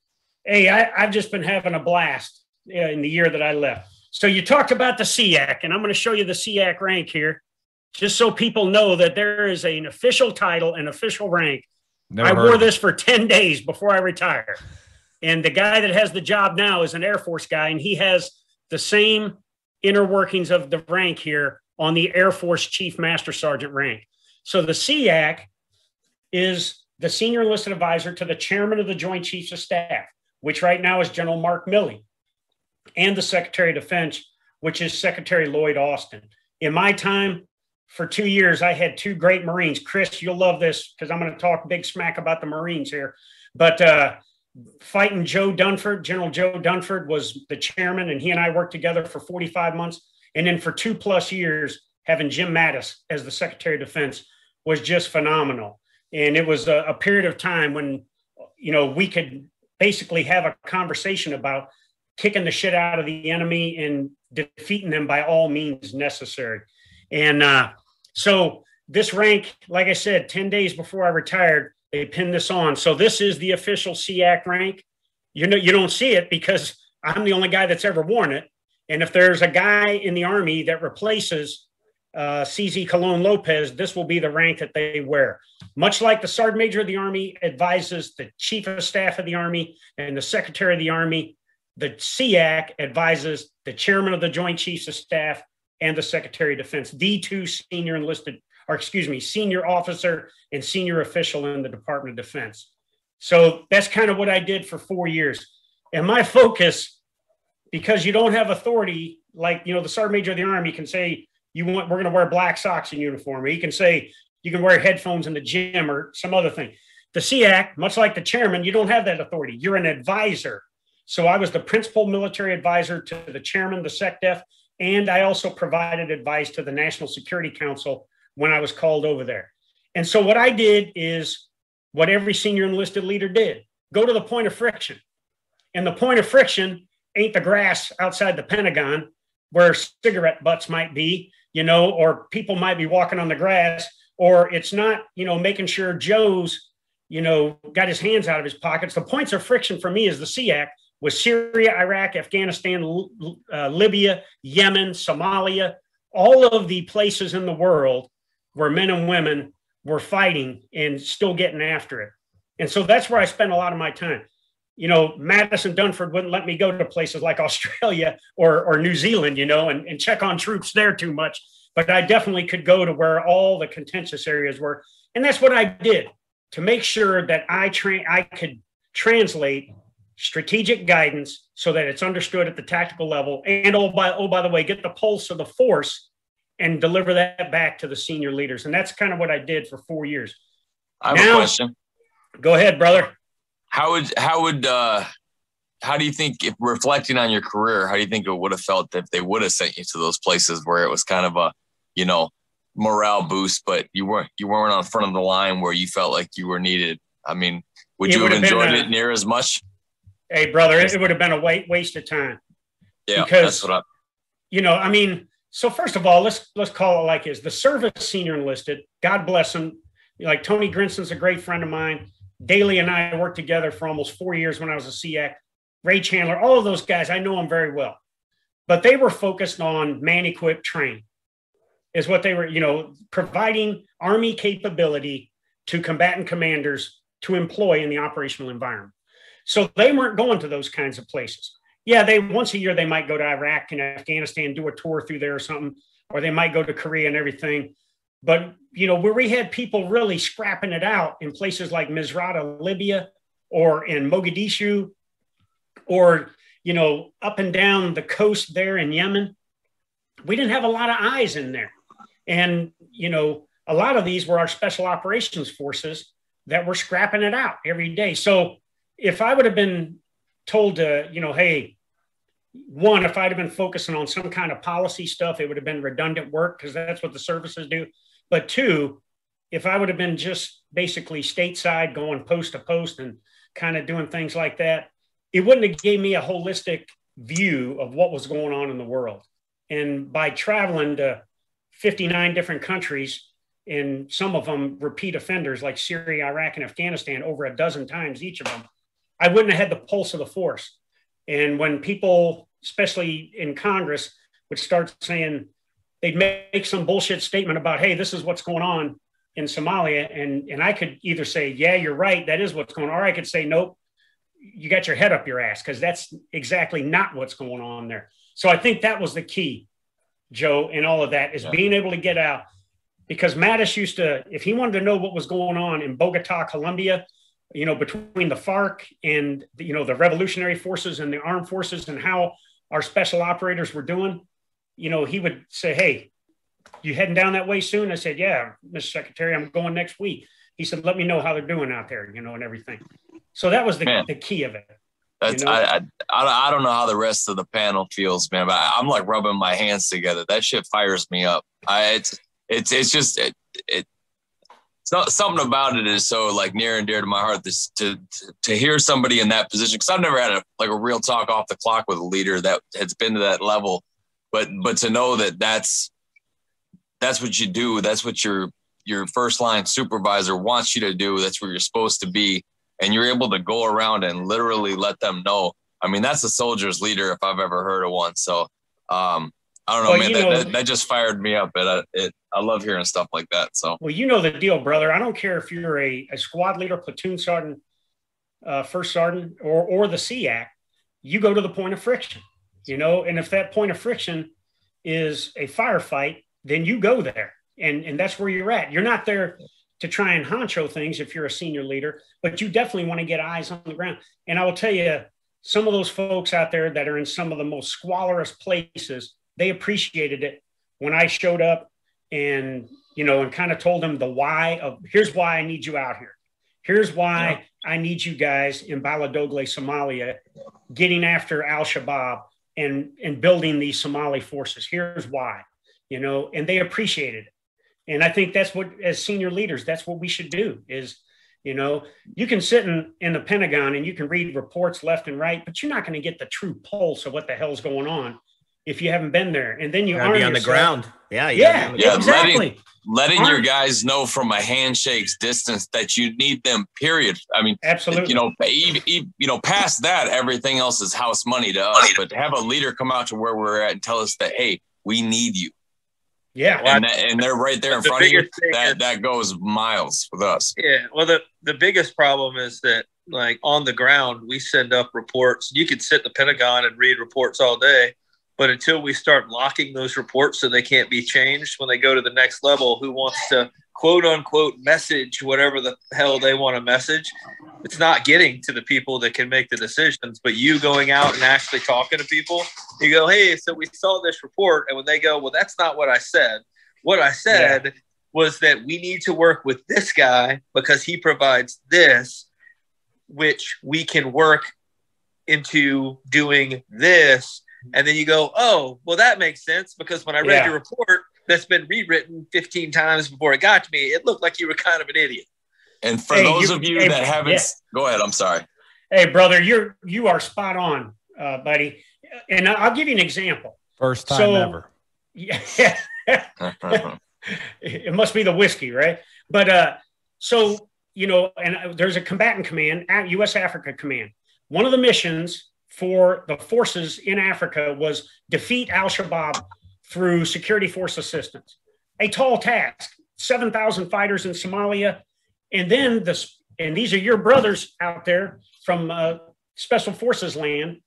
Hey, I, have just been having a blast uh, in the year that I left. So you talked about the SEAC, and I'm going to show you the SEAC rank here just so people know that there is an official title, an official rank. Never I wore this for 10 days before I retire. And the guy that has the job now is an Air Force guy, and he has the same inner workings of the rank here on the Air Force Chief Master Sergeant rank. So the SEAC is the senior enlisted advisor to the chairman of the Joint Chiefs of Staff, which right now is General Mark Milley, and the Secretary of Defense, which is Secretary Lloyd Austin. In my time, for two years, I had two great Marines. Chris, you'll love this because I'm going to talk big smack about the Marines here. But uh, fighting Joe Dunford, General Joe Dunford was the chairman, and he and I worked together for 45 months. And then for two plus years, having Jim Mattis as the Secretary of Defense was just phenomenal. And it was a, a period of time when, you know, we could basically have a conversation about kicking the shit out of the enemy and defeating them by all means necessary. And uh, so this rank, like I said, 10 days before I retired, they pinned this on. So this is the official SEAC rank. You know, you don't see it because I'm the only guy that's ever worn it. And if there's a guy in the army that replaces uh, CZ Colon Lopez, this will be the rank that they wear. Much like the Sergeant Major of the Army advises the Chief of Staff of the Army and the Secretary of the Army, the SEAC advises the Chairman of the Joint Chiefs of Staff and the Secretary of Defense, the two senior enlisted, or excuse me, senior officer and senior official in the Department of Defense. So that's kind of what I did for four years. And my focus, because you don't have authority, like you know, the sergeant major of the army can say you want we're going to wear black socks in uniform, or he can say you can wear headphones in the gym or some other thing. The SEAC, much like the chairman, you don't have that authority. You're an advisor. So I was the principal military advisor to the chairman, the SecDef, and I also provided advice to the National Security Council when I was called over there. And so what I did is what every senior enlisted leader did go to the point of friction. And the point of friction ain't the grass outside the Pentagon where cigarette butts might be, you know, or people might be walking on the grass, or it's not, you know, making sure Joe's, you know, got his hands out of his pockets. The points of friction for me is the SEAC with Syria, Iraq, Afghanistan, uh, Libya, Yemen, Somalia, all of the places in the world where men and women were fighting and still getting after it. And so that's where I spend a lot of my time. You know, Mattis and Dunford wouldn't let me go to places like *laughs* Australia or, or New Zealand, you know, and, and check on troops there too much. But I definitely could go to where all the contentious areas were. And that's what I did to make sure that I train I could translate strategic guidance so that it's understood at the tactical level. And oh by oh by the way get the pulse of the force and deliver that back to the senior leaders. And that's kind of what i did for four years. I have now, a question. go ahead brother. How would how would uh how do you think if reflecting on your career how do you think it would have felt if they would have sent you to those places where it was kind of a you know morale boost but you weren't you weren't on front of the line where you felt like you were needed i mean would it you have enjoyed a, it near as much Hey, brother, it, it would have been a waste of time. Yeah, because, that's what I. You know, I mean, so first of all, let's let's call it like is the service senior enlisted. God bless him. Like Tony Grinston's a great friend of mine. Dailey and I worked together for almost four years when I was a SEAC. Ray Chandler, all of those guys, I know them very well. But they were focused on man equipped train, is what they were, you know, providing Army capability to combatant commanders to employ in the operational environment. So they weren't going to those kinds of places. Yeah, they once a year they might go to Iraq and Afghanistan, do a tour through there or something, or they might go to Korea and everything. But you know, where we had people really scrapping it out in places like Misrata, Libya, or in Mogadishu, or you know, up and down the coast there in Yemen, we didn't have a lot of eyes in there. And you know, a lot of these were our special operations forces that were scrapping it out every day. So if I would have been told to, you know, hey, one, if I'd have been focusing on some kind of policy stuff, it would have been redundant work because that's what the services do. But two, if I would have been just basically stateside going post to post and kind of doing things like that, it wouldn't have gave me a holistic view of what was going on in the world. And by traveling to 59 different countries, and some of them repeat offenders like Syria, Iraq, and Afghanistan over a dozen times each of them, I wouldn't have had the pulse of the force. And when people, especially in Congress, would start saying they'd make some bullshit statement about, hey, this is what's going on in Somalia. And, and I could either say, yeah, you're right, that is what's going on. Or I could say, nope, you got your head up your ass, because that's exactly not what's going on there. So I think that was the key, Joe, and all of that is yeah. being able to get out. Because Mattis used to, if he wanted to know what was going on in Bogota, Colombia, you know, between the FARC and, you know, the revolutionary forces and the armed forces and how our special operators were doing, you know, he would say, Hey, you heading down that way soon? I said, Yeah, Mr. Secretary, I'm going next week. He said, Let me know how they're doing out there, you know, and everything. So that was the, the key of it. That's you know? I, I I don't know how the rest of the panel feels, man. But I'm like rubbing my hands together. That shit fires me up. I it's it's it's just it, it so, something about it is so like near and dear to my heart. This to to, to hear somebody in that position because I've never had a like a real talk off the clock with a leader that has been to that level, but but to know that that's that's what you do. That's what your your first line supervisor wants you to do. That's where you're supposed to be, and you're able to go around and literally let them know. I mean, that's a soldier's leader if I've ever heard of one. So, um, I don't know, well, man. That, know, that, that, just fired me up. It, it, I love hearing stuff like that. So, well, you know the deal, brother. I don't care if you're a, a squad leader, platoon sergeant, uh, first sergeant, or or the SEAC. You go to the point of friction, you know, and if that point of friction is a firefight, then you go there, and and that's where you're at. You're not there to try and honcho things if you're a senior leader, but you definitely want to get eyes on the ground. And I will tell you, some of those folks out there that are in some of the most squalorous places they appreciated it when I showed up and you know and kind of told them the why of here's why I need you out here. Here's why yeah. I need you guys in Baledogle, Somalia, getting after Al Shabaab and and building these Somali forces. Here's why, you know, and they appreciated it. And I think that's what, as senior leaders, that's what we should do. Is you know, you can sit in, in the Pentagon and you can read reports left and right, but you're not going to get the true pulse of what the hell's going on if you haven't been there. And then you, are be on the ground. Yeah. Yeah. yeah. Exactly. Letting, letting your guys know from a handshake's distance that you need them, period. I mean, absolutely. You know, you know, past that, everything else is house money to us. But to have a leader come out to where we're at and tell us that, hey, we need you. Yeah, and, that, and they're right there in the front of you. That is, that goes miles with us. Yeah. Well, the the biggest problem is that like on the ground, we send up reports. You could sit in the Pentagon and read reports all day, but until we start locking those reports so they can't be changed when they go to the next level, who wants to quote unquote message whatever the hell they want to message? It's not getting to the people that can make the decisions, but you going out and actually talking to people, you go, hey, so we saw this report. And when they go, well, that's not what I said. What I said yeah. was that we need to work with this guy because he provides this, which we can work into doing this and then you go, oh, well, that makes sense because when I read yeah. your report that's been rewritten 15 times before it got to me, it looked like you were kind of an idiot. And for hey, those you, of you hey, that haven't, yeah. go ahead. I'm sorry. Hey, brother, you're you are spot on, uh, buddy. And I'll give you an example. First time so, ever. Yeah. *laughs* *laughs* it must be the whiskey, right? But uh, so you know, and there's a combatant command at U.S. Africa Command. One of the missions for the forces in Africa was defeat Al Shabaab through security force assistance. A tall task. Seven thousand fighters in Somalia, and then this. And these are your brothers out there from uh, Special Forces land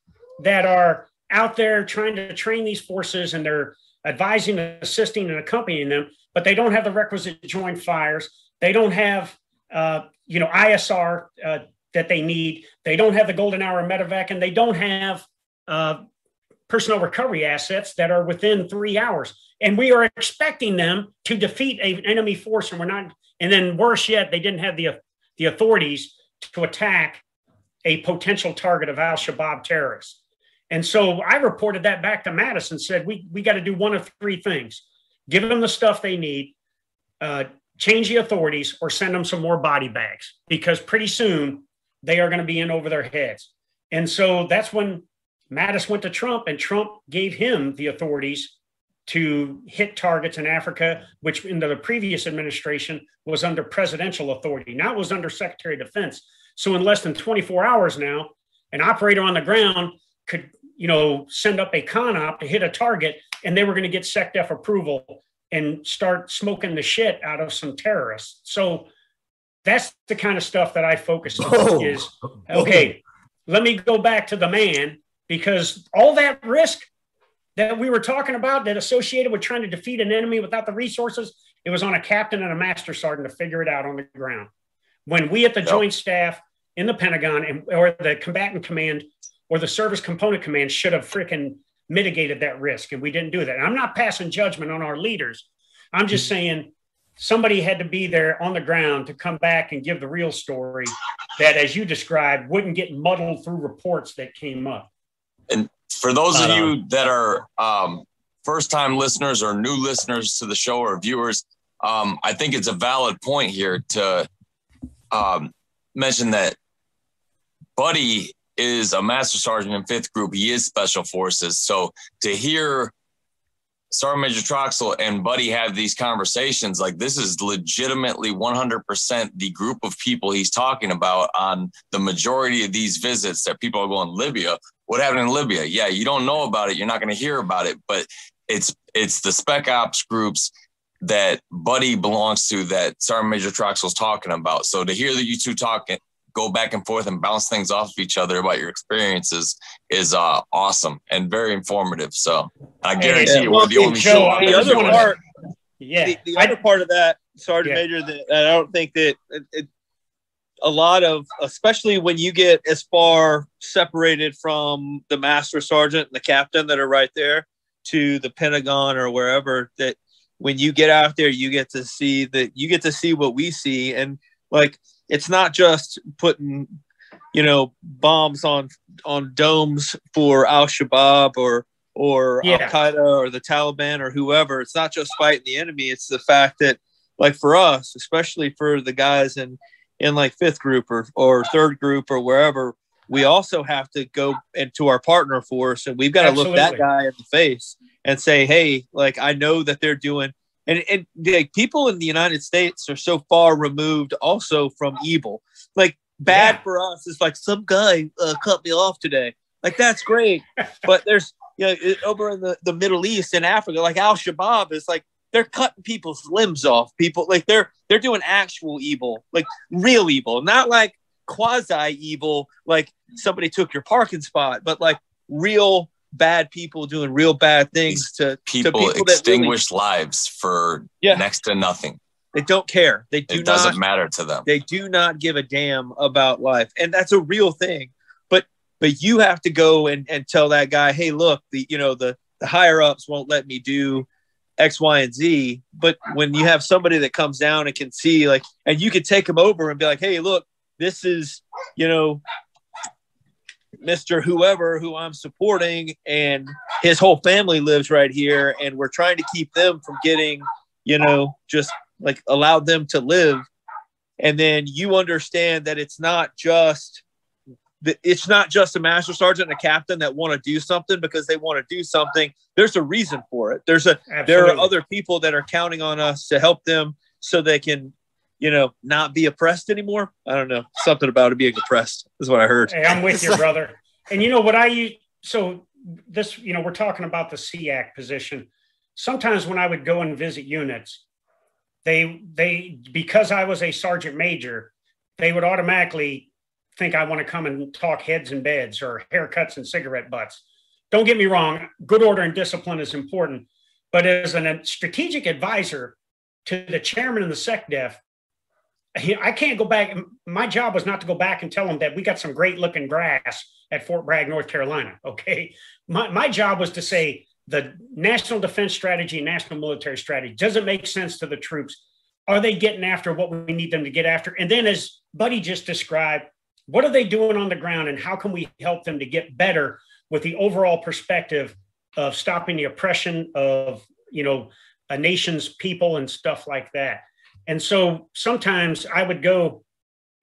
that are out there trying to train these forces, and they're advising, assisting, and accompanying them, but they don't have the requisite joint fires. They don't have, uh, you know, ISR uh, that they need. They don't have the golden hour medevac, and they don't have uh, personnel recovery assets that are within three hours. And we are expecting them to defeat an enemy force, and we're not. And then worse yet, they didn't have the the authorities to attack a potential target of Al Shabaab terrorists. And so I reported that back to Mattis and said, we, we got to do one of three things give them the stuff they need, uh, change the authorities, or send them some more body bags because pretty soon they are going to be in over their heads. And so that's when Mattis went to Trump, and Trump gave him the authorities to hit targets in Africa, which in the previous administration was under presidential authority. Now it was under Secretary of Defense. So in less than 24 hours now, an operator on the ground could you know, send up a con op to hit a target, and they were going to get SecDef approval and start smoking the shit out of some terrorists. So that's the kind of stuff that I focus on. Oh. Is oh. okay. Let me go back to the man because all that risk that we were talking about that associated with trying to defeat an enemy without the resources, it was on a captain and a master sergeant to figure it out on the ground. When we at the yep. Joint Staff in the Pentagon and or the combatant command or the service component command should have freaking mitigated that risk. And we didn't do that. And I'm not passing judgment on our leaders. I'm just mm-hmm. saying somebody had to be there on the ground to come back and give the real story that, as you described, wouldn't get muddled through reports that came up. And for those of you that are um, first time listeners or new listeners to the show or viewers, um, I think it's a valid point here to um, mention that Buddy is a master sergeant in fifth group. He is special forces. So to hear Sergeant Major Troxell and Buddy have these conversations, like this is legitimately 100% the group of people he's talking about on the majority of these visits that people are going Libya. What happened in Libya? Yeah, you don't know about it. You're not going to hear about it, but it's it's the spec ops groups that Buddy belongs to that Sergeant Major Troxell's talking about. So to hear that you two talking go back and forth and bounce things off of each other about your experiences is uh, awesome and very informative. So I guarantee yeah, you, we're the only show. The other part, yeah, the, the other part of that, Sergeant yeah. Major, that I don't think that it, it, a lot of, especially when you get as far separated from the master sergeant and the captain that are right there to the Pentagon or wherever, that when you get out there, you get to see that you get to see what we see and like it's not just putting you know bombs on on domes for Al Shabaab or or yeah. Al Qaeda or the Taliban or whoever. It's not just fighting the enemy. It's the fact that like for us, especially for the guys in in like fifth group or or third group or wherever, we also have to go into our partner force and we've got to look that guy in the face and say, hey, like I know that they're doing and, and like, people in the United States are so far removed also from evil. Like bad yeah. for us is like some guy uh, cut me off today. Like that's great, *laughs* but there's you know over in the, the Middle East and Africa, like Al Shabaab is like they're cutting people's limbs off. People like they're they're doing actual evil, like real evil, not like quasi evil, like somebody took your parking spot, but like real bad people doing real bad things to people, to people extinguish really, lives for yeah. next to nothing. They don't care. They do it doesn't matter to them. They do not give a damn about life, and that's a real thing. But but you have to go and, and tell that guy, hey, look, the you know the the higher ups won't let me do X, Y, and Z. But when you have somebody that comes down and can see, like, and you can take them over and be like, hey, look, this is you know Mr. Whoever who I'm supporting, and his whole family lives right here, and we're trying to keep them from getting, you know, just like allow them to live. And then you understand that it's not just it's not just a master sergeant and a captain that want to do something because they want to do something. There's a reason for it. There's a Absolutely. there are other people that are counting on us to help them so they can, you know, not be oppressed anymore. I don't know. Something about it being oppressed is what I heard. Hey, I'm with you, brother. And you know what I use? So this, you know, we're talking about the SEAC position. Sometimes when I would go and visit units, they they because I was a sergeant major, they would automatically think I want to come and talk heads and beds or haircuts and cigarette butts. Don't get me wrong, good order and discipline is important. But as a strategic advisor to the chairman of the SecDef, I can't go back. My job was not to go back and tell them that we got some great looking grass at Fort Bragg, North Carolina. Okay. My, my job was to say the national defense strategy national military strategy doesn't make sense to the troops. Are they getting after what we need them to get after? And then, as Buddy just described, what are they doing on the ground and how can we help them to get better with the overall perspective of stopping the oppression of you know a nation's people and stuff like that and so sometimes i would go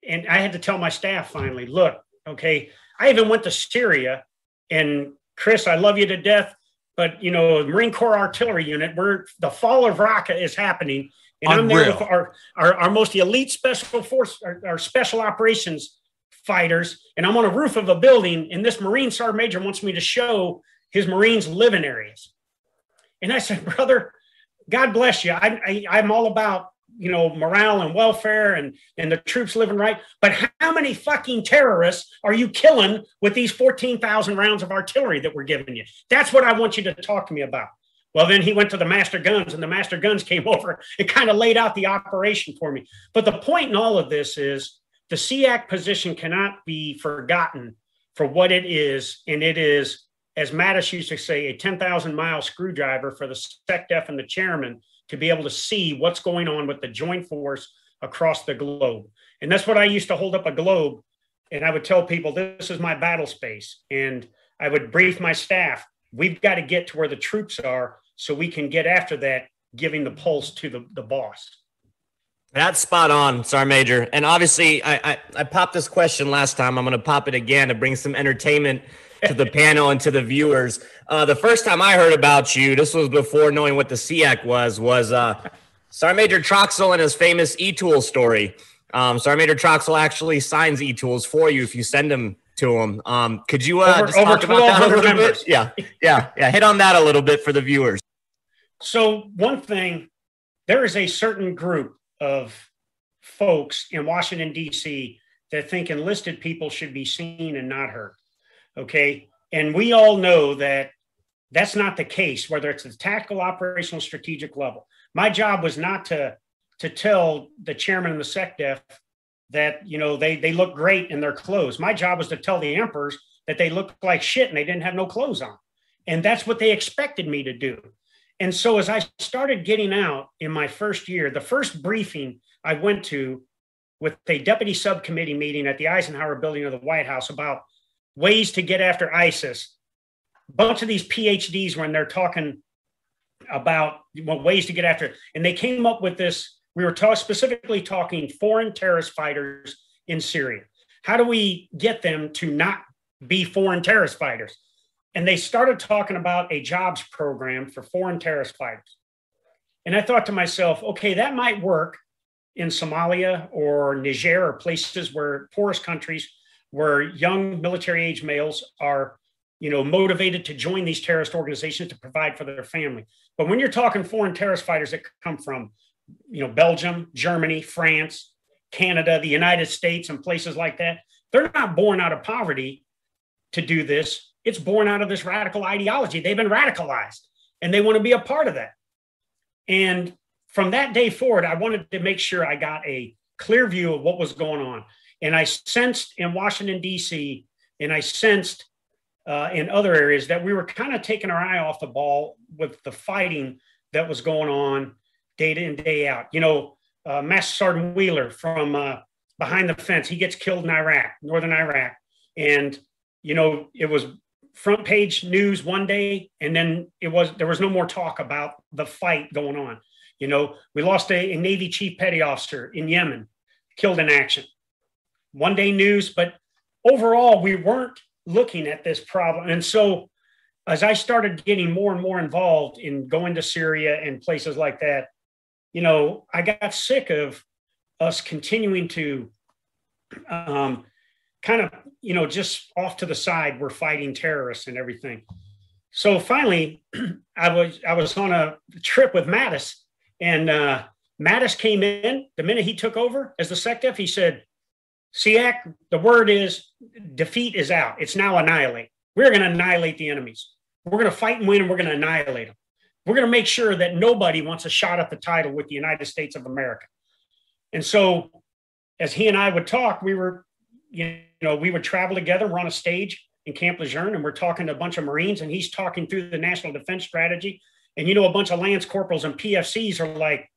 and i had to tell my staff finally look okay i even went to syria and chris i love you to death but you know marine corps artillery unit where the fall of raqqa is happening and i'm there with our, our, our most elite special force our, our special operations fighters, and I'm on a roof of a building, and this Marine Sergeant Major wants me to show his Marines living areas. And I said, brother, God bless you. I, I, am all about you know morale and welfare and and the troops living right. But how many fucking terrorists are you killing with these 14,000 rounds of artillery that we're giving you? That's what I want you to talk to me about. Well, then he went to the master guns, and the master guns came *laughs* over and kind of laid out the operation for me. But the point in all of this is the SEAC position cannot be forgotten for what it is. And it is, as Mattis used to say, a 10,000 mile screwdriver for the SecDef and the chairman to be able to see what's going on with the joint force across the globe. And that's what I used to hold up a globe and I would tell people, this is my battle space. And I would brief my staff, we've got to get to where the troops are so we can get after that, giving the pulse to the, the boss. That's spot on, Sergeant Major. And obviously, I, I, I popped this question last time. I'm going to pop it again to bring some entertainment to the panel and to the viewers. Uh, the first time I heard about you, this was before knowing what the SEAC was, was uh, Sergeant Major Troxell and his famous e-tool story. Um, Sergeant Major Troxell actually signs e-tools for you if you send them to him. Um, could you uh, over, talk about that a little members. bit? Yeah, yeah, yeah. Hit on that a little bit for the viewers. So one thing, there is a certain group of folks in Washington, D.C. that think enlisted people should be seen and not heard. Okay. And we all know that that's not the case, whether it's the tactical, operational, strategic level. My job was not to to tell the chairman of the SecDef that you know they they look great in their clothes. My job was to tell the emperors that they looked like shit and they didn't have no clothes on, and that's what they expected me to do. And so as I started getting out in my first year, the first briefing I went to with a deputy subcommittee meeting at the Eisenhower building of the White House about ways to get after ISIS. A bunch of these PhDs when they're talking about well, ways to get after it. And they came up with this. We were talk, specifically talking foreign terrorist fighters in Syria. How do we get them to not be foreign terrorist fighters? and they started talking about a jobs program for foreign terrorist fighters. And I thought to myself, okay, that might work in Somalia or Niger or places where poorest countries where young military age males are you know motivated to join these terrorist organizations to provide for their family but when you're talking foreign terrorist fighters that come from you know belgium germany france canada the united states and places like that they're not born out of poverty to do this it's born out of this radical ideology. They've been radicalized and they want to be a part of that. And from that day forward, I wanted to make sure I got a clear view of what was going on. And I sensed in Washington, D.C., and I sensed uh, in other areas that we were kind of taking our eye off the ball with the fighting that was going on day in, day out. You know, uh, Master Sergeant Wheeler from uh, behind the fence, he gets killed in Iraq, northern Iraq. And, you know, it was front page news one day and then it was there was no more talk about the fight going on you know we lost a, a, navy chief petty officer in yemen killed in action one day news but overall, we weren't looking at this problem. And so, as I started getting more and more involved in going to Syria and places like that, you know, I got sick of us continuing to um, kind of, you know, just off to the side, we're fighting terrorists and everything. So finally, *clears throat* I was I was on a trip with Mattis, and uh, Mattis came in the minute he took over as the SecDef. He said, SEAC, the word is defeat is out. It's now annihilate. We're going to annihilate the enemies. We're going to fight and win, and we're going to annihilate them. We're going to make sure that nobody wants a shot at the title with the United States of America. And so, as he and I would talk, we were, you know, we would travel together. We're on a stage in Camp Lejeune, and we're talking to a bunch of Marines, and he's talking through the national defense strategy. And you know, a bunch of lance corporals and PFCs are like,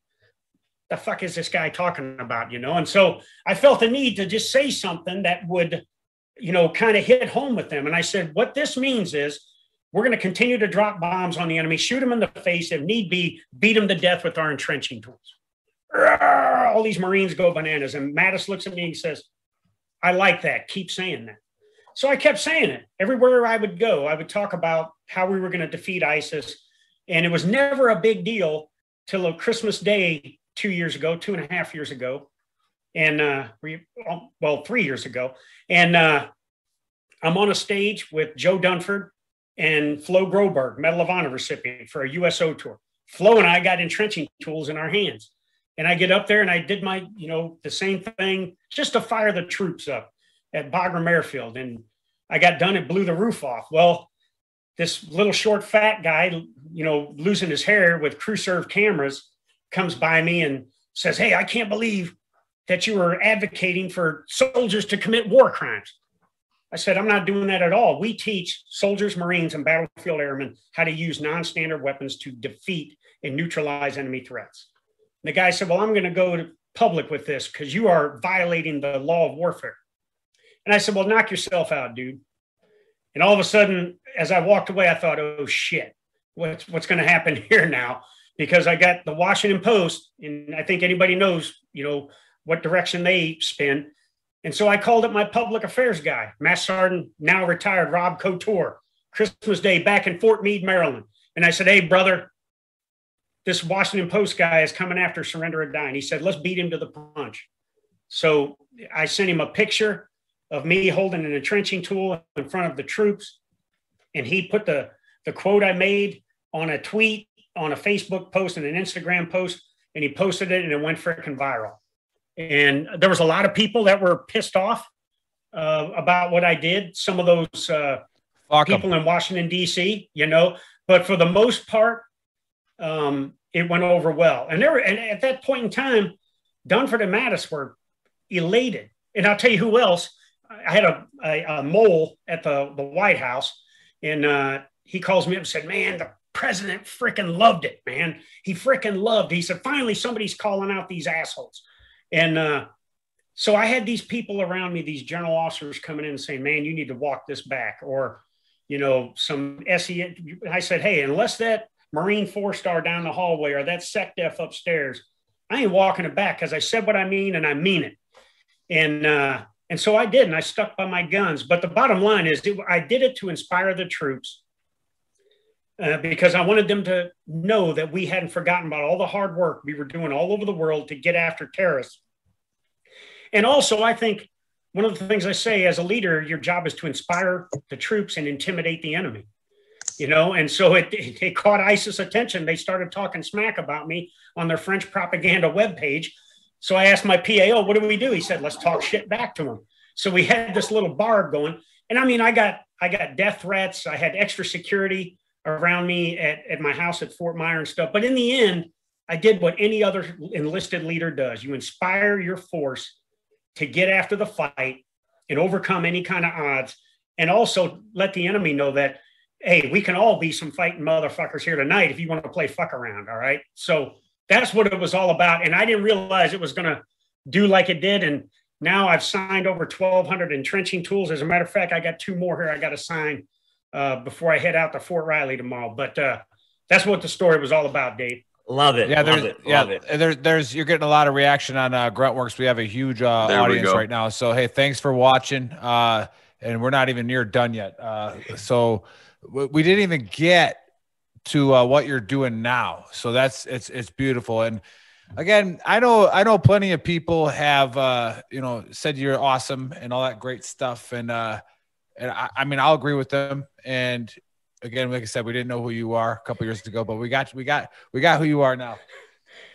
the fuck is this guy talking about? You know, and so I felt the need to just say something that would, you know, kind of hit home with them. And I said, what this means is we're going to continue to drop bombs on the enemy, shoot them in the face, if need be, beat them to death with our entrenching tools. All these Marines go bananas. And Mattis looks at me and says, I like that. Keep saying that. So I kept saying it. Everywhere I would go, I would talk about how we were going to defeat ISIS. And it was never a big deal till Christmas Day two years ago, two and a half years ago, and uh, well, three years ago. And uh, I'm on a stage with Joe Dunford and Flo Groberg, Medal of Honor recipient for a USO tour. Flo and I got entrenching tools in our hands. And I get up there and I did my, you know, the same thing just to fire the troops up at Bagram Airfield. And I got done, it blew the roof off. Well, this little short fat guy, you know, losing his hair with crew serve cameras comes by me and says, Hey, I can't believe that you were advocating for soldiers to commit war crimes. I said, I'm not doing that at all. We teach soldiers, Marines, and battlefield airmen how to use non standard weapons to defeat and neutralize enemy threats. And the guy said, Well, I'm going to go to public with this because you are violating the law of warfare. And I said, Well, knock yourself out, dude. And all of a sudden, as I walked away, I thought, Oh shit, what's, what's going to happen *laughs* here now? Because I got the Washington Post, and I think anybody knows, you know, what direction they spin. And so I called up my public affairs guy, Master Sergeant, now retired Rob Couture, Christmas Day back in Fort Meade, Maryland. And I said, Hey, brother, this Washington Post guy is coming after Surrender or Die. And he said, Let's beat him to the punch. So I sent him a picture of me holding an entrenching tool in front of the troops. And he put the, the quote I made on a tweet on a Facebook post and an Instagram post, and he posted it, and it went freaking viral. And there was a lot of people that were pissed off uh, about what I did. Some of those uh, people in Washington D.C., you know, but for the most part, um, it went over well. And there, were, and at that point in time, Dunford and Mattis were elated. And I'll tell you who else. I had a, a, a mole at the, the White House, and uh, he calls me up and said, "Man, the president freaking loved it, man. He freaking loved. It. He said, finally, somebody's calling out these assholes. And uh, so I had these people around me, these general officers coming in and saying, man, you need to walk this back. Or, you know, some SE. I said, hey, unless that Marine four star down the hallway or that SecDef upstairs, I ain't walking it back because I said what I mean and I mean it. And, uh, and so I did, and I stuck by my guns. But the bottom line is, I did it to inspire the troops uh, because I wanted them to know that we hadn't forgotten about all the hard work we were doing all over the world to get after terrorists. And also, I think one of the things I say as a leader, your job is to inspire the troops and intimidate the enemy. You know, and so it, *laughs* it, caught ISIS attention. They started talking smack about me on their French propaganda webpage. So I asked my PAO, what do we do? He said, let's talk shit back to them. So we had this little barb going. And I mean, I got I got death threats. I had extra security around me at, at my house at Fort Myer and stuff. But in the end, I did what any other enlisted leader does. You inspire your force to get after the fight and overcome any kind of odds, and also let the enemy know that, hey, we can all be some fighting motherfuckers here tonight if you want to play fuck around. All right. So that's what it was all about. And I didn't realize it was going to do like it did. And now I've signed over 1,200 entrenching tools. As a matter of fact, I got two more here I got to sign uh, before I head out to Fort Riley tomorrow. But uh, that's what the story was all about, Dave. Love it. Yeah, love there's it. yeah, Love it. there, there's you're getting a lot of reaction on uh, Gruntworks. We have a huge uh, audience right now. So hey, thanks for watching. Uh, and we're not even near done yet. Uh, so w- we didn't even get to uh, what you're doing now. So that's it's it's beautiful. And again, I know I know plenty of people have uh, you know said you're awesome and all that great stuff. And uh, and I, I mean I'll agree with them. And again, like I said, we didn't know who you are a couple years ago, but we got we got we got who you are now.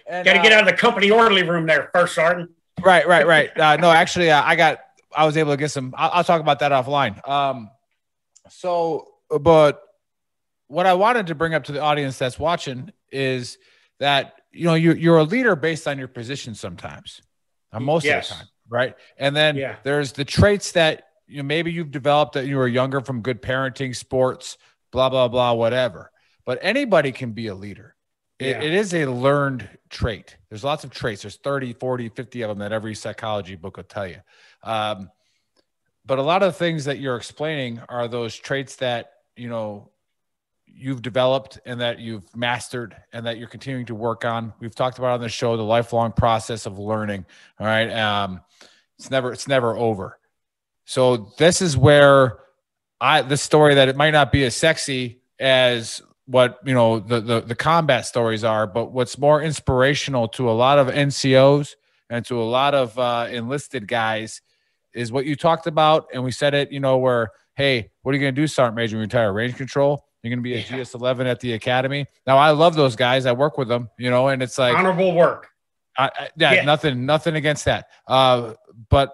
Got to uh, get out of the company orderly room there first, Sergeant. Right, right, right. Uh, no, actually, uh, I got. I was able to get some. I'll, I'll talk about that offline. Um, so, but what I wanted to bring up to the audience that's watching is that you know you you're a leader based on your position sometimes, uh, most Yes. of the time, right? And then Yeah. there's the traits that you know maybe you've developed that you were younger from good parenting, sports, blah blah blah, whatever. But anybody can be a leader. It- Yeah. it is a learned trait. There's lots of traits. There's 30, 40, 50 of them that every psychology book will tell you. Um, but a lot of the things that you're explaining are those traits that, you know, you've developed and that you've mastered and that you're continuing to work on. We've talked about on the show the lifelong process of learning. All right. Um, it's never, it's never over. So this is where I the story that it might not be as sexy as what you know the, the the combat stories are, but what's more inspirational to a lot of NCOs and to a lot of uh, enlisted guys is what you talked about, and we said it. You know, where hey, what are you going to do, Sergeant Major? Retire range control. You're going to be a Yeah. GS11 at the academy. Now, I love those guys. I work with them. You know, and it's like Honorable work. I, I, yeah, Yeah. nothing, nothing against that. Uh, but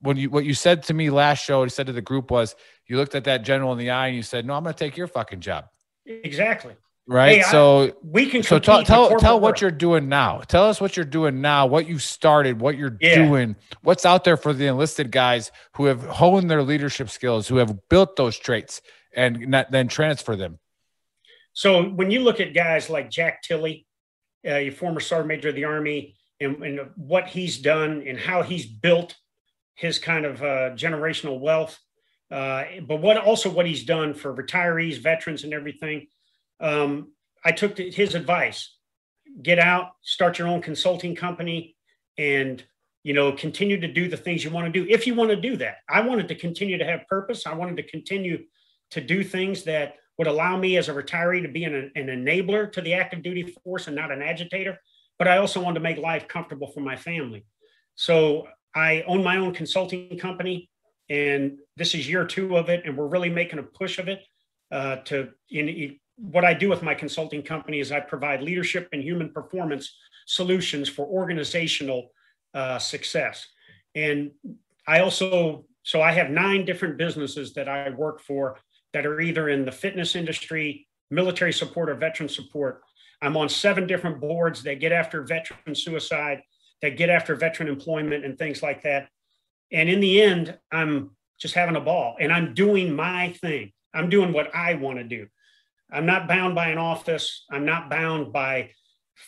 when you what you said to me last show, you said to the group was you looked at that general in the eye and you said, "No, I'm going to take your fucking job." Exactly. Right. Hey, I- so, We can so tell tell tell what world. you're doing now. Tell us what you're doing now. What you started. What you're Yeah. doing. What's out there for the enlisted guys who have honed their leadership skills, who have built those traits, and not, then transfer them. So when you look at guys like Jack Tilley, uh, your former sergeant major of the army, and, and what he's done and how he's built his kind of uh, generational wealth, uh, but what also what he's done for retirees, veterans, and everything. Um, I took to his advice: get out, start your own consulting company, and you know continue to do the things you want to do if you want to do that. I wanted to continue to have purpose. I wanted to continue to do things that would allow me as a retiree to be an, an enabler to the active duty force and not an agitator. But I also wanted to make life comfortable for my family. So I own my own consulting company, and this is year two of it, and we're really making a push of it. Uh, to in, in- what I do with my consulting company is I provide leadership and human performance solutions for organizational uh, success, and I also so I have nine different businesses that I work for that are either in the fitness industry, military support, or veteran support. I'm on seven different boards that get after veteran suicide, that get after veteran employment, and things like that. And in the end, I'm just having a ball and I'm doing my thing. I'm doing what I want to do. I'm not bound by an office. I'm not bound by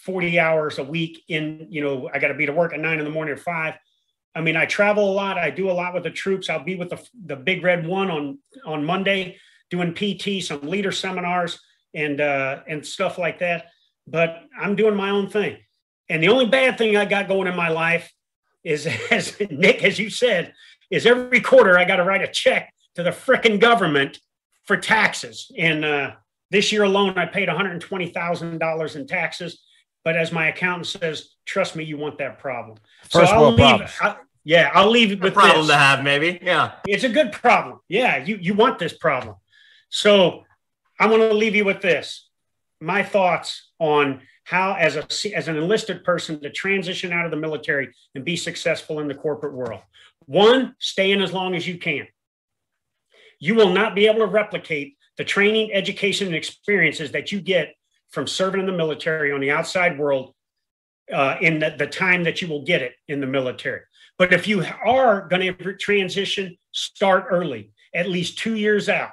40 hours a week in, you know, I got to be to work at nine in the morning or five. I mean, I travel a lot. I do a lot with the troops. I'll be with the, the big red one on, on Monday doing PT, some leader seminars and, uh, and stuff like that. But I'm doing my own thing. And the only bad thing I got going in my life is, *laughs* as Nick, as you said, is every quarter I got to write a check to the frickin' government for taxes. And uh, this year alone, I paid $120,000 in taxes. But as my accountant says, trust me, you want that problem. First I'll world leave, problems. I- yeah, I'll leave it Good with problem this. to have, maybe. Yeah. It's a good problem. Yeah, you you want this problem. So I'm going to leave you with this. My thoughts on how, as a as an enlisted person, to transition out of the military and be successful in the corporate world. One, stay in as long as you can. You will not be able to replicate the training, education, and experiences that you get from serving in the military on the outside world uh, in the, the time that you will get it in the military. But if you are going to transition, start early, at least two years out.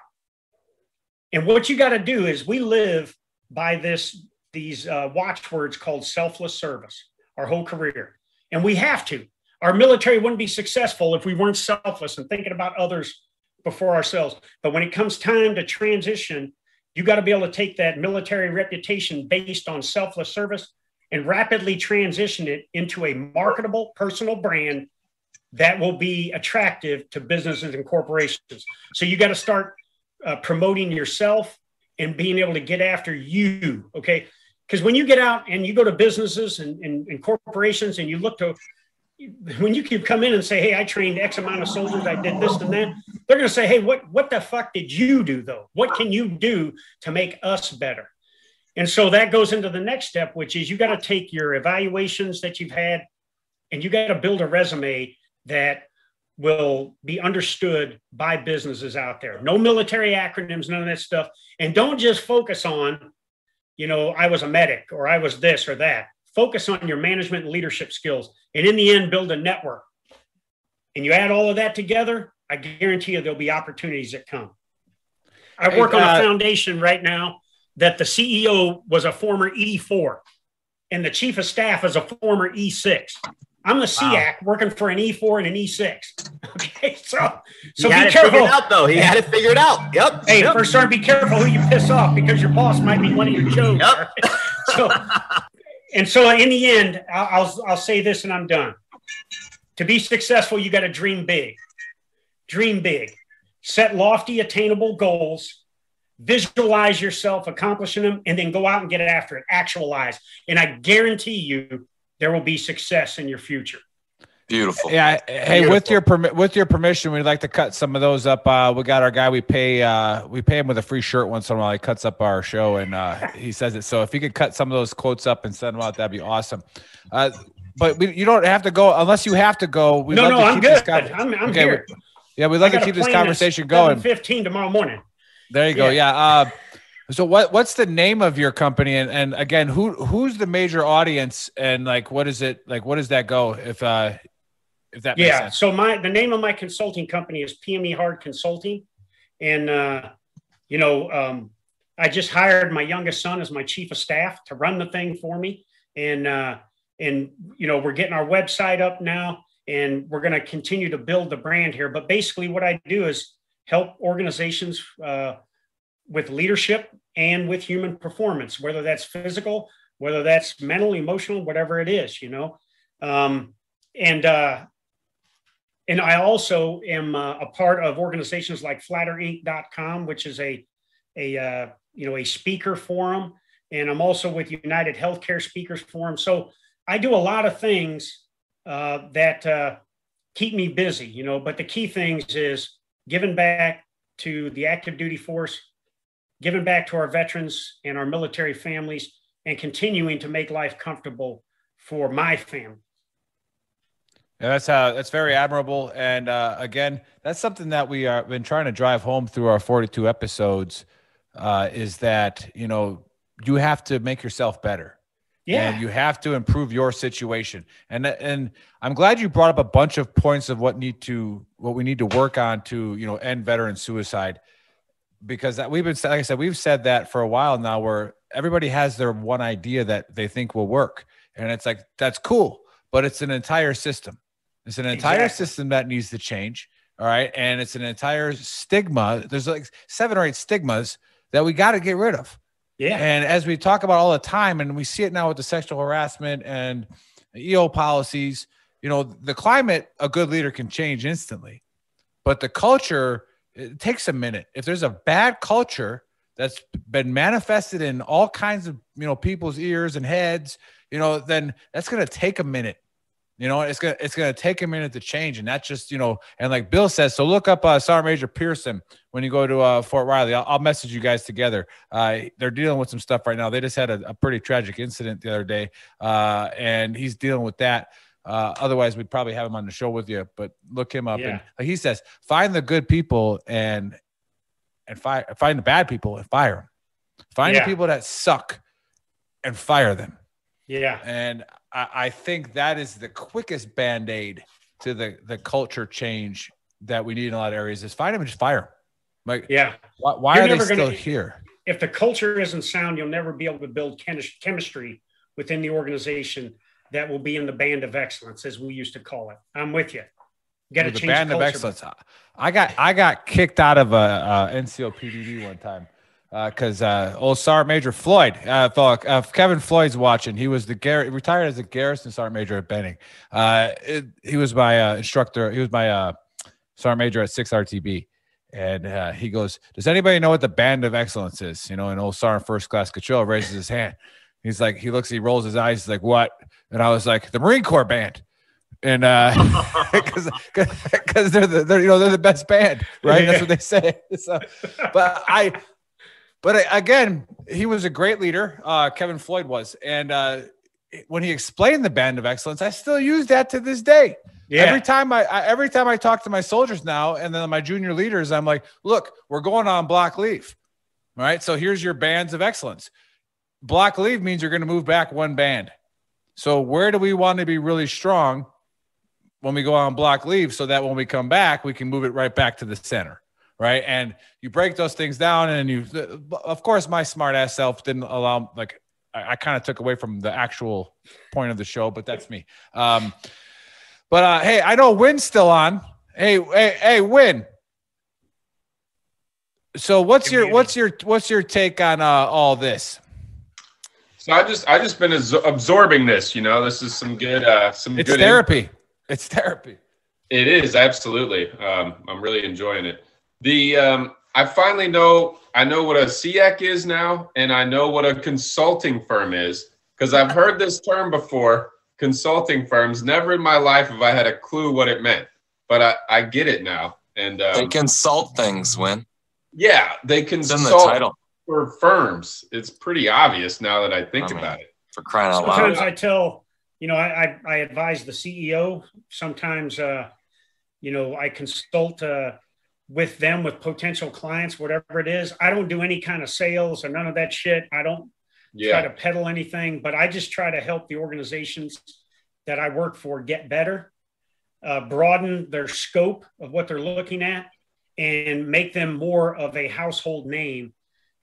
And what you got to do is we live by this these uh, watchwords called selfless service our whole career, and we have to. Our military wouldn't be successful if we weren't selfless and thinking about others before ourselves. But when it comes time to transition, you got to be able to take that military reputation based on selfless service and rapidly transition it into a marketable personal brand that will be attractive to businesses and corporations. So you got to start uh, promoting yourself and being able to get after you. Okay. Because when you get out and you go to businesses and, and, and, corporations and you look to, when you can come in and say, Hey, I trained X amount of soldiers, I did this and that, they're going to say, Hey, what, what the fuck did you do though? What can you do to make us better? And so that goes into the next step, which is you got to take your evaluations that you've had and you got to build a resume that will be understood by businesses out there. No military acronyms, none of that stuff. And don't just focus on, you know, I was a medic or I was this or that. Focus on your management and leadership skills. And in the end, build a network. And you add all of that together, I guarantee you there'll be opportunities that come. I work hey, uh, on a foundation right now that the CEO was a former E4 and the chief of staff is a former E6. I'm the SEAC wow. working for an E4 and an E6. *laughs* Okay, so so be careful. out though. He had it figured out. Yep. Hey, yep. first start, be careful who you piss off because your boss might be one of your Joes. Yep. *laughs* so, and so in the end, I'll, I'll I'll say this and I'm done. To be successful, you got to dream big. Dream big. Set lofty, attainable goals visualize yourself accomplishing them and then go out and get after it actualize and i guarantee you there will be success in your future. Beautiful. Yeah. Hey, Beautiful. with your permit, with your permission, we'd like to cut some of those up. Uh, we got our guy. We pay. Uh, we pay him with a free shirt once in a while. He cuts up our show and uh, *laughs* he says it. So if you could cut some of those quotes up and send them out, that'd be awesome. Uh, but we, you don't have to go unless you have to go. we no, no, I'm good. I'm, I'm okay, here. yeah, we'd like to keep this conversation going. Fifteen tomorrow morning. There you go. Yeah. yeah uh, so what what's the name of your company? And, and again who who's the major audience? And like what is it like what does that go if uh if that yeah so my the name of my consulting company is PME Hard Consulting. And uh you know um I just hired my youngest son as my chief of staff to run the thing for me. And uh and you know we're getting our website up now and we're going to continue to build the brand here. But basically what I do is help organizations uh with leadership and with human performance, whether that's physical, whether that's mental, emotional, whatever it is, you know. Um, and uh, and I also am uh, a part of organizations like FlatterInc.com, which is a a uh, you know a speaker forum, and I'm also with United Healthcare Speakers Forum. So I do a lot of things uh, that uh, keep me busy, you know. But the key things is giving back to the active duty force, giving back to our veterans and our military families, and continuing to make life comfortable for my family. Yeah, that's uh, that's very admirable, and uh, again, that's something that we are been trying to drive home through our 42 episodes. Uh, is that you know you have to make yourself better, yeah, and you have to improve your situation, and and I'm glad you brought up a bunch of points of what need to what we need to work on to you know end veteran suicide because that we've been like I said we've said that for a while now where everybody has their one idea that they think will work. And it's like that's cool but it's an entire system. It's an entire exactly. system that needs to change all right? And it's an entire stigma. There's like seven or eight stigmas that we got to get rid of. Yeah. And as we talk about all the time and we see it now with the sexual harassment and eo policies you know the climate a good leader can change instantly. But the culture it takes a minute. If there's a bad culture that's been manifested in all kinds of you know people's ears and heads, you know, then that's gonna take a minute. You know, it's gonna it's gonna take a minute to change, and that's just you know, and like Bill says, so look up uh, Sergeant Major Pearson when you go to uh, Fort Riley. I'll, I'll, message you guys together. Uh, they're dealing with some stuff right now. They just had a, a pretty tragic incident the other day, uh, and he's dealing with that. Uh, otherwise, we'd probably have him on the show with you. But look him up, yeah. and like he says, find the good people and and fire, find the bad people and fire them. Find yeah. the people that suck and fire them. Yeah, and I, I think that is the quickest band aid to the the culture change that we need in a lot of areas. Is find them and just fire them. Like, yeah, why, why are they still gonna, here? If the culture isn't sound, you'll never be able to build chemistry within the organization that will be in the band of excellence, as we used to call it. I'm with you. Got to change band of excellence. I got I got kicked out of a, a NCO PDD one time because uh, old Sergeant Major Floyd, uh, uh, Kevin Floyd's watching, he was the Gar- retired as a garrison sergeant major at Benning. Uh, it, he was my uh, instructor. He was my uh, sergeant major at six RTB, and uh, he goes, "Does anybody know what the Band of Excellence is?" You know, and old Sergeant First Class Cottrell raises his hand. He's like, he looks, he rolls his eyes, he's like, "What?" And I was like, "The Marine Corps Band." and uh *laughs* because because they're the they're you know they're the best band right that's what they say *laughs* so but i but again he was a great leader uh kevin floyd was and uh when he explained the band of excellence i still use that to this day Yeah. every time I, I every time i talk to my soldiers now and then my junior leaders i'm like look we're going on block leave right? so here's your bands of excellence block leave means you're going to move back one band so where do we want to be really strong when we go on block leave so that when we come back, we can move it right back to the center. Right. And you break those things down and you, of course, my smart ass self didn't allow, like, I, I kind of took away from the actual point of the show, but that's me. Um, but uh, hey, I know Wynn's still on. Hey, hey, hey, Wynn. So what's your what's your what's your take on uh, all this? So I just I just been absorbing this. You know, this is some good uh some It's good therapy. It's therapy. It is absolutely. Um, I'm really enjoying it. The um, I finally know I know what a SEAC is now, and I know what a consulting firm is because I've heard this term before. Consulting firms. Never in my life have I had a clue what it meant, but I, I get it now. And They um, consult things, Wynn. yeah, they It's in the title for firms. It's pretty obvious now that I think I mean, about it. for crying out Sometimes loud. I tell, you know, I, I, I advise the CEO. Sometimes, uh, you know, I consult uh, with them with potential clients, whatever it is. I don't do any kind of sales or none of that shit. I don't try to peddle anything, but I just try to help the organizations that I work for get better, uh, broaden their scope of what they're looking at, and make them more of a household name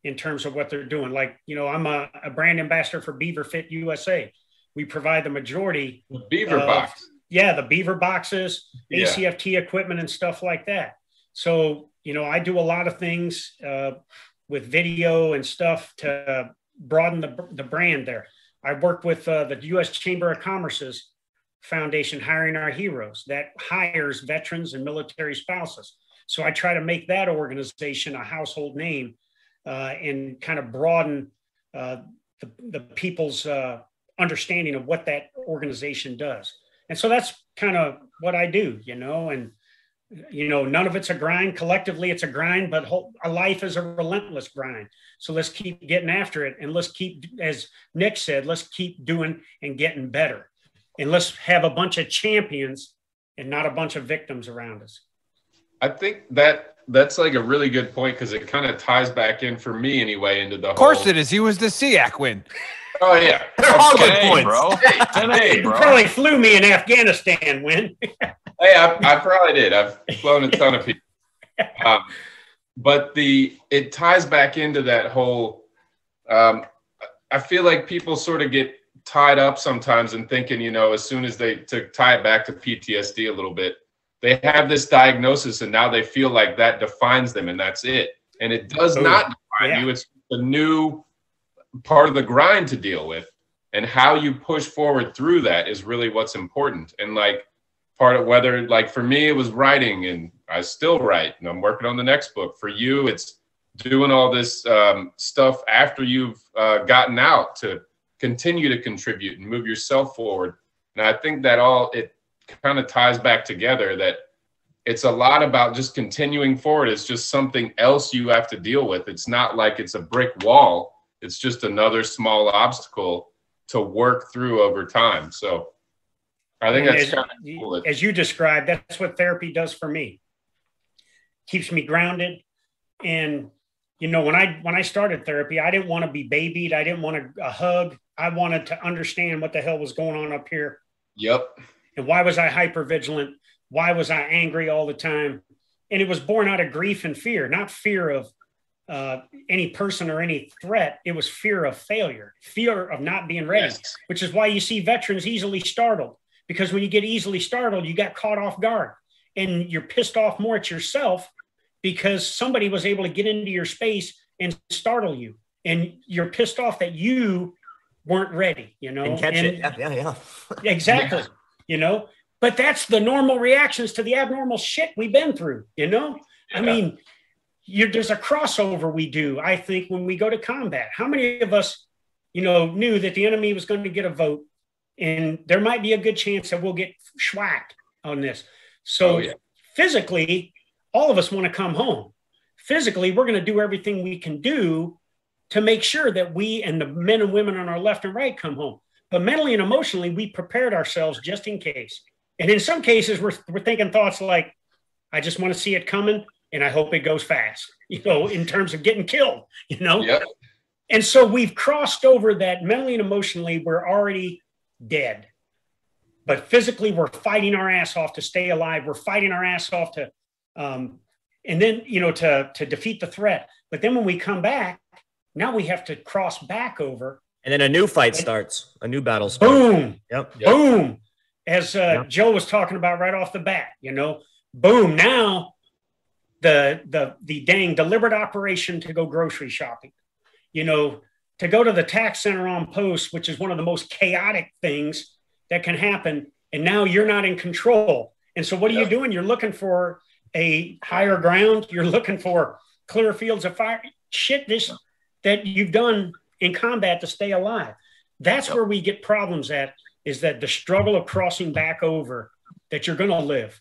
in terms of what they're doing. Like, you know, I'm a, a brand ambassador for Beaver Fit USA. We provide the majority, the Beaver Uh, Box. yeah, the beaver boxes, Yeah. ACFT equipment, and stuff like that. So, you know, I do a lot of things uh, with video and stuff to broaden the, the brand there. I work with uh, the U.S. Chamber of Commerce's foundation, Hiring Our Heroes, that hires veterans and military spouses. So I try to make that organization a household name and kind of broaden uh, the, the people's uh, understanding of what that organization does. And so that's kind of what I do, you know, and you know, none of it's a grind. Collectively, it's a grind, but whole, a life is a relentless grind. So let's keep getting after it, and let's keep, as Nick said, let's keep doing and getting better, and let's have a bunch of champions and not a bunch of victims around us. I think that that's like a really good point because it kind of ties back in for me anyway into the Of course whole, it is. He was the SEAC Wynn. Oh yeah, *laughs* They're all good Hey, points. bro. Hey, You bro. probably flew me in Afghanistan, when *laughs* Hey, I, I probably did. I've flown a ton of people. *laughs* Um, but the it ties back into that whole. Um, I feel like people sort of get tied up sometimes in thinking, you know, as soon as they to tie it back to PTSD a little bit, they have this diagnosis and now they feel like that defines them and that's it. And it does Oh, not define yeah. you. It's a new part of the grind to deal with. And how you push forward through that is really what's important. And like part of whether like for me it was writing and i still write and i'm working on the next book for you it's doing all this um, stuff after you've uh, gotten out to continue to contribute and move yourself forward and i think that all it kind of ties back together that it's a lot about just continuing forward it's just something else you have to deal with it's not like it's a brick wall it's just another small obstacle to work through over time so i think And that's as, kind of cool as you described, that's what therapy does for me. Keeps me grounded. And you know, when I when I started therapy, I didn't want to be babied. I didn't want a, a hug. I wanted to understand what the hell was going on up here. Yep. And why was I hyper vigilant? Why was I angry all the time? And it was born out of grief and fear, not fear of uh, any person or any threat. It was fear of failure, fear of not being ready Yes. which is why you see veterans easily startled. Because when you get easily startled, you got caught off guard and you're pissed off more at yourself because somebody was able to get into your space and startle you. And you're pissed off that you weren't ready, you know? And catch And- it. Yeah, yeah, yeah. *laughs* Exactly. You know, but that's the normal reactions to the abnormal shit we've been through, you know? I mean, there's a crossover we do, I think, when we go to combat. How many of us, you know, knew that the enemy was going to get a vote and there might be a good chance that we'll get schwacked on this. So Oh, yeah. physically, all of us want to come home. Physically, we're going to do everything we can do to make sure that we and the men and women on our left and right come home. But mentally and emotionally, we prepared ourselves just in case. And in some cases, we're, we're thinking thoughts like, I just want to see it coming and I hope it goes fast, *laughs* you know, in terms of getting killed, you know? Yep. And so we've crossed over that mentally and emotionally, we're already dead. But physically, we're fighting our ass off to stay alive. We're fighting our ass off to, um, and then, you know, to, to defeat the threat. But then when we come back, now we have to cross back over. And then a new fight starts, a new battle starts. Boom, Yep. Yep. boom. As uh, Yeah. Joe was talking about right off the bat, you know, boom. Now the the the dang deliberate operation to go grocery shopping, you know, to go to the tax center on post, which is one of the most chaotic things that can happen. And now you're not in control. And so what are you doing? You're looking for a higher ground. You're looking for clear fields of fire. Shit, this that you've done in combat to stay alive. That's Yep. where we get problems at is that the struggle of crossing back over that you're going to live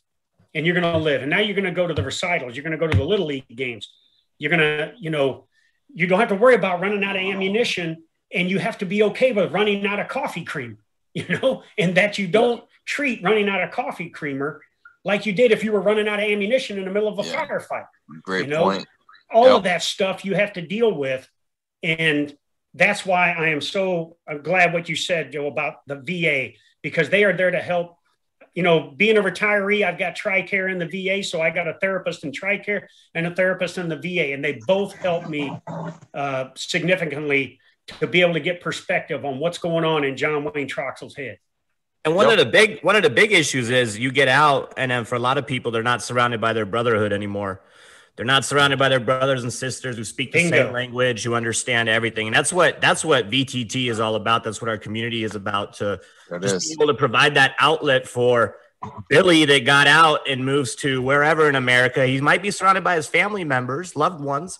and you're going to live. And now you're going to go to the recitals. You're going to go to the little league games. You're going to, you know, you don't have to worry about running out of ammunition and you have to be okay with running out of coffee cream, *laughs* you know, and that you don't treat running out of coffee creamer like you did if you were running out of ammunition in the middle of a Yeah. firefight Great You know? point. all Yep. of that stuff you have to deal with and that's why i am so glad what you said joe about the va because they are there to help you know being a retiree i've got tricare in the va so i got a therapist in tricare and a therapist in the va and they both help me uh, significantly to be able to get perspective on what's going on in john wayne Troxell's head And one Yep. of the big one of the big issues is you get out, and then for a lot of people, they're not surrounded by their brotherhood anymore. They're not surrounded by their brothers and sisters who speak the Bingo. same language, who understand everything, and that's what that's what VTT is all about. That's what our community is about to It just is. be able to provide that outlet for Billy that got out and moves to wherever in America. He might be surrounded by his family members, loved ones,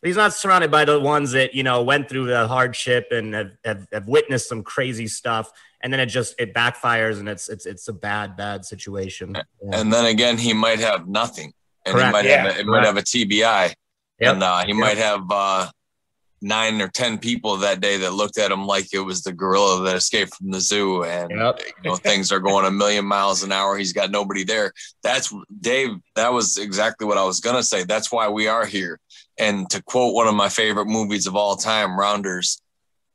but he's not surrounded by the ones that you know went through the hardship and have, have, have witnessed some crazy stuff. And then it just it backfires and it's it's it's a bad bad situation. Yeah. And then again, he might have nothing, and Correct. he might Yeah. have a, it might have a TBI, Yep. and uh, he Yep. might have uh, nine or ten people that day that looked at him like it was the gorilla that escaped from the zoo, and Yep. you know things are going a million miles an hour. He's got nobody there. That's Dave. That was exactly what I was gonna say. That's why we are here. And to quote one of my favorite movies of all time, Rounders,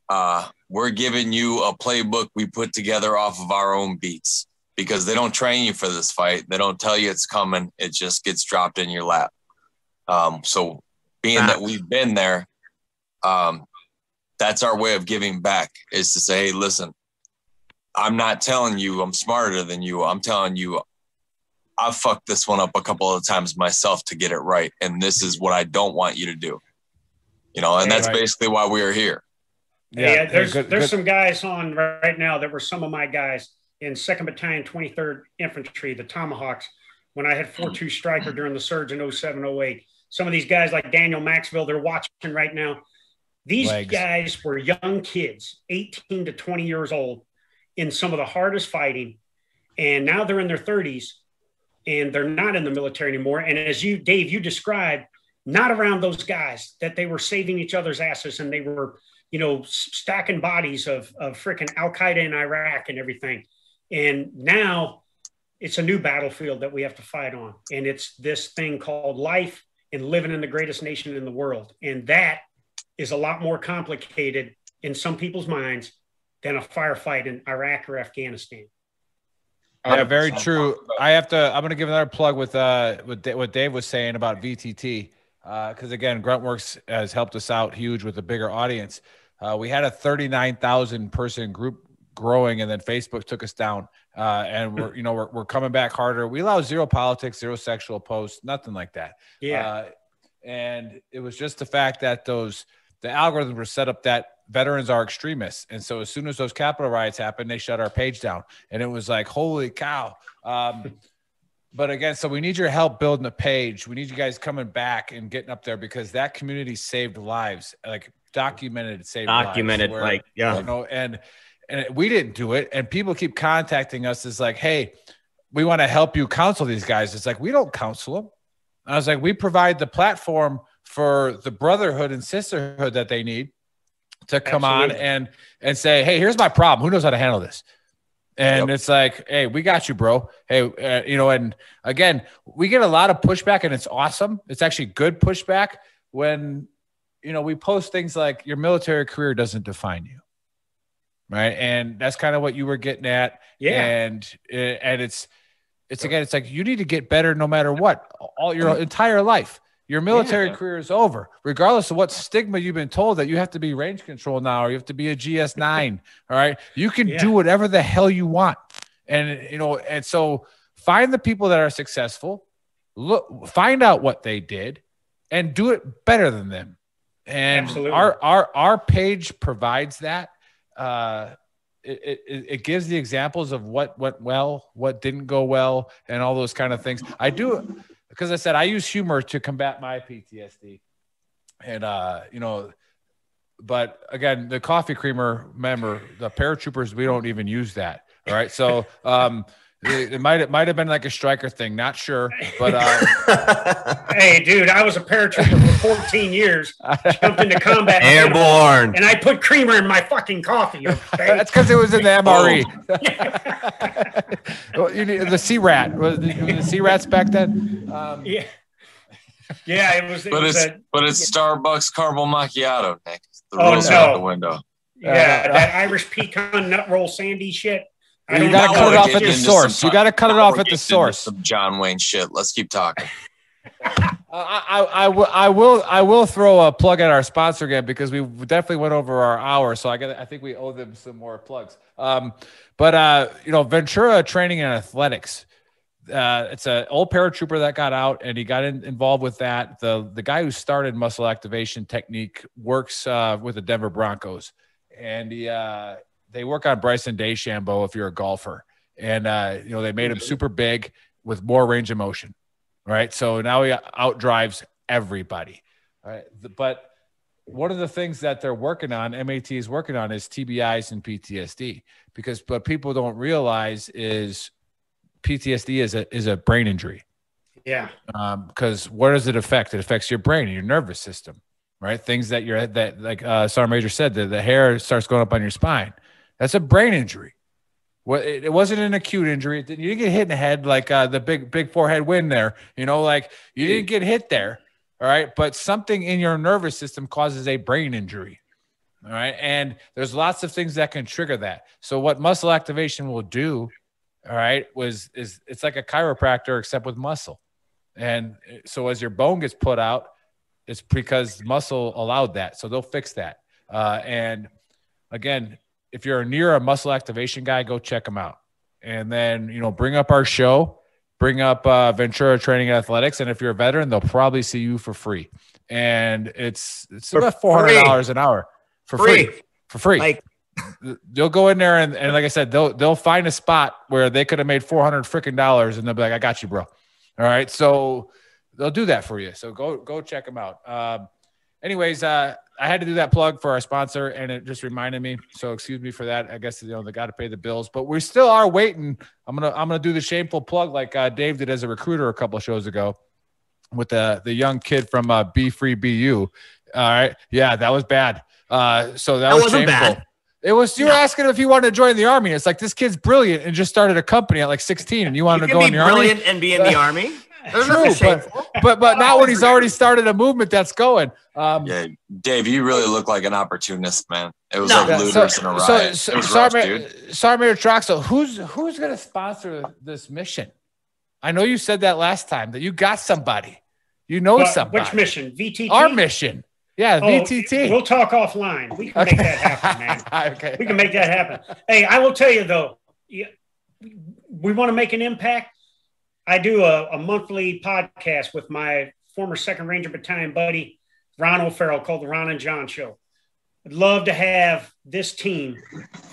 uh, we're giving you a playbook we put together off of our own beats because they don't train you for this fight. They don't tell you it's coming. It just gets dropped in your lap. Um, so being that we've been there, um, that's our way of giving back is to say, hey, listen, I'm not telling you I'm smarter than you. I'm telling you I fucked this one up a couple of times myself to get it right. And this is what I don't want you to do. You know, and that's Right. basically why we are here. Yeah, there's good- there's good- some guys on right now that were some of my guys in Second Battalion, 23rd Infantry, the Tomahawks. When I had 4-2 Stryker during the surge in 07, 08. Some of these guys like Daniel Maxwell, they're watching right now. These Legs. guys were young kids, 18 to 20 years old, in some of the hardest fighting, and now they're in their 30s, and they're not in the military anymore. And as you, Dave, you described, not around those guys that they were saving each other's asses and they were you know, stacking bodies of, of freaking Al Qaeda in Iraq and everything. And now it's a new battlefield that we have to fight on. And it's this thing called life and living in the greatest nation in the world. And that is a lot more complicated in some people's minds than a firefight in Iraq or Afghanistan. Yeah, very true. I have to. I'm going to give another plug with uh with Da- what Dave was saying about VTT because again, Gruntworks has helped us out huge with a bigger audience. Uh, we had a 39,000 person group growing, and then Facebook took us down. Uh, and we're *laughs* you know we're we're coming back harder. We allow zero politics, zero sexual posts, nothing like that. Yeah. Uh, And it was just the fact that those the algorithms were set up that veterans are extremists. And so as soon as those Capitol riots happened, they shut our page down. And it was like, holy cow. Um, *laughs* but again, so we need your help building the page. We need you guys coming back and getting up there because that community saved lives, like documented saved lives. Documented, lives, like, yeah. you know, and and we didn't do it. And people keep contacting us. It's like, hey, we want to help you counsel these guys. It's like we don't counsel them. I was like, we provide the platform for the brotherhood and sisterhood that they need to come Absolutely. on and and say, hey, here's my problem. Who knows how to handle this? And Yep. it's like, hey, we got you, bro. Hey, uh, you know, and again, we get a lot of pushback, and it's awesome. It's actually good pushback when you know we post things like your military career doesn't define you, right? And that's kind of what you were getting at. Yeah. and uh, and it's it's again, it's like you need to get better no matter what. All your entire life, your military Yeah. career is over, regardless of what stigma you've been told that you have to be range control now or you have to be a GS nine. *laughs* all right, you can Yeah. do whatever the hell you want, and you know, and so find the people that are successful, look, find out what they did, and do it better than them. And Absolutely. our our our page provides that. Uh, it, it, it gives the examples of what went well, what didn't go well, and all those kind of things. I do because I said I use humor to combat my PTSD, and uh, you know, but again, the coffee creamer member, the paratroopers, we don't even use that. All right, so um, it, it might it might have been like a Stryker thing, not sure, but uh, *laughs* Hey, dude, I was a paratrooper for 14 years. Jumped into combat. Airborne. And I put creamer in my fucking coffee. Okay? *laughs* that's because it was in the MRE. *laughs* Well, you need, the sea rat was the, the sea rats back then. Um, yeah. Yeah, it was. It But was it's a, but it's Starbucks caramel macchiato, Nick. The Oh, no. out the window. yeah, that Irish pecan nut roll sandy shit. I You don't gotta cut it off at the source. some You gotta cut it off at the source. Some John Wayne shit. Let's keep talking. *laughs* I, I, I, will, I will I will throw a plug at our sponsor again because we definitely went over our hour, so I got I think we owe them some more plugs. Um, but uh, you know, Ventura Training and Athletics. Uh, it's an old paratrooper that got out and he got in, involved with that. The the guy who started muscle activation technique works uh, with the Denver Broncos, and he uh, they work on Bryson DeChambeau if you're a golfer, and uh, you know they made him super big with more range of motion right? So now he outdrives everybody. right? But one of the things that they're working on, MAT is working on, is TBIs and PTSD. Because what people don't realize is PTSD is a is a brain injury. Yeah. Because what does it affect? It affects your brain and your nervous system, right? Things that you're that like uh, Sergeant Major said, that the hair starts going up on your spine. That's a brain injury. It, wasn't an acute injury. You didn't get hit in the head like uh, the big big forehead Wynn there. You know, like you didn't get hit there. All right, but something in your nervous system causes a brain injury. All right, and there's lots of things that can trigger that. So what muscle activation will do, all right, was is it's like a chiropractor except with muscle. And so as your bone gets put out, it's because muscle allowed that. So they'll fix that. Uh, and again, if you're near a muscle activation guy, go check them out. And then, you know, bring up our show, bring up uh, Ventura Training and Athletics. And if you're a veteran, they'll probably see you for free. And it's it's For about four hundred dollars an hour for free. Free. For free. Like, *laughs* they'll go in there and, and like I said, they'll they'll find a spot where they could have made four hundred freaking dollars, and they'll be like, "I got you, bro." All right, so they'll do that for you. So go go check them out. Um, anyways, uh, I had to do that plug for our sponsor, and it just reminded me. So excuse me for that. I guess you know they got to pay the bills, but we still are waiting. I'm gonna I'm gonna do the shameful plug like uh, Dave did as a recruiter a couple of shows ago with the the young kid from uh, Be Free BU. All right, yeah, that was bad. Uh, so that, That was shameful. bad. It was you were asking if he wanted to join the army. It's like this kid's brilliant and just started a company at like 16, and you you wanted to can go in the army. brilliant and be in the *laughs* army. There's True, nothing but, but but not when he's *laughs* already started a movement that's going. Um, Yeah, Dave, you really look like an opportunist, man. It was No. like yeah, looters in a riot. it was rough, sorry, sorry, Mayor Troxell, who's who's going to sponsor this mission? I know you said that last time that you got somebody. You know But somebody. which mission? VTT. Our mission. Yeah, Oh, VTT. We'll talk offline. We can make that happen, man. *laughs* okay. We can make that happen. Hey, I will tell you though, yeah, we want to make an impact. I do a, a monthly podcast with my former Second Ranger Battalion buddy, Ron O'Farrell, called the Ron and John Show. I'd love to have this team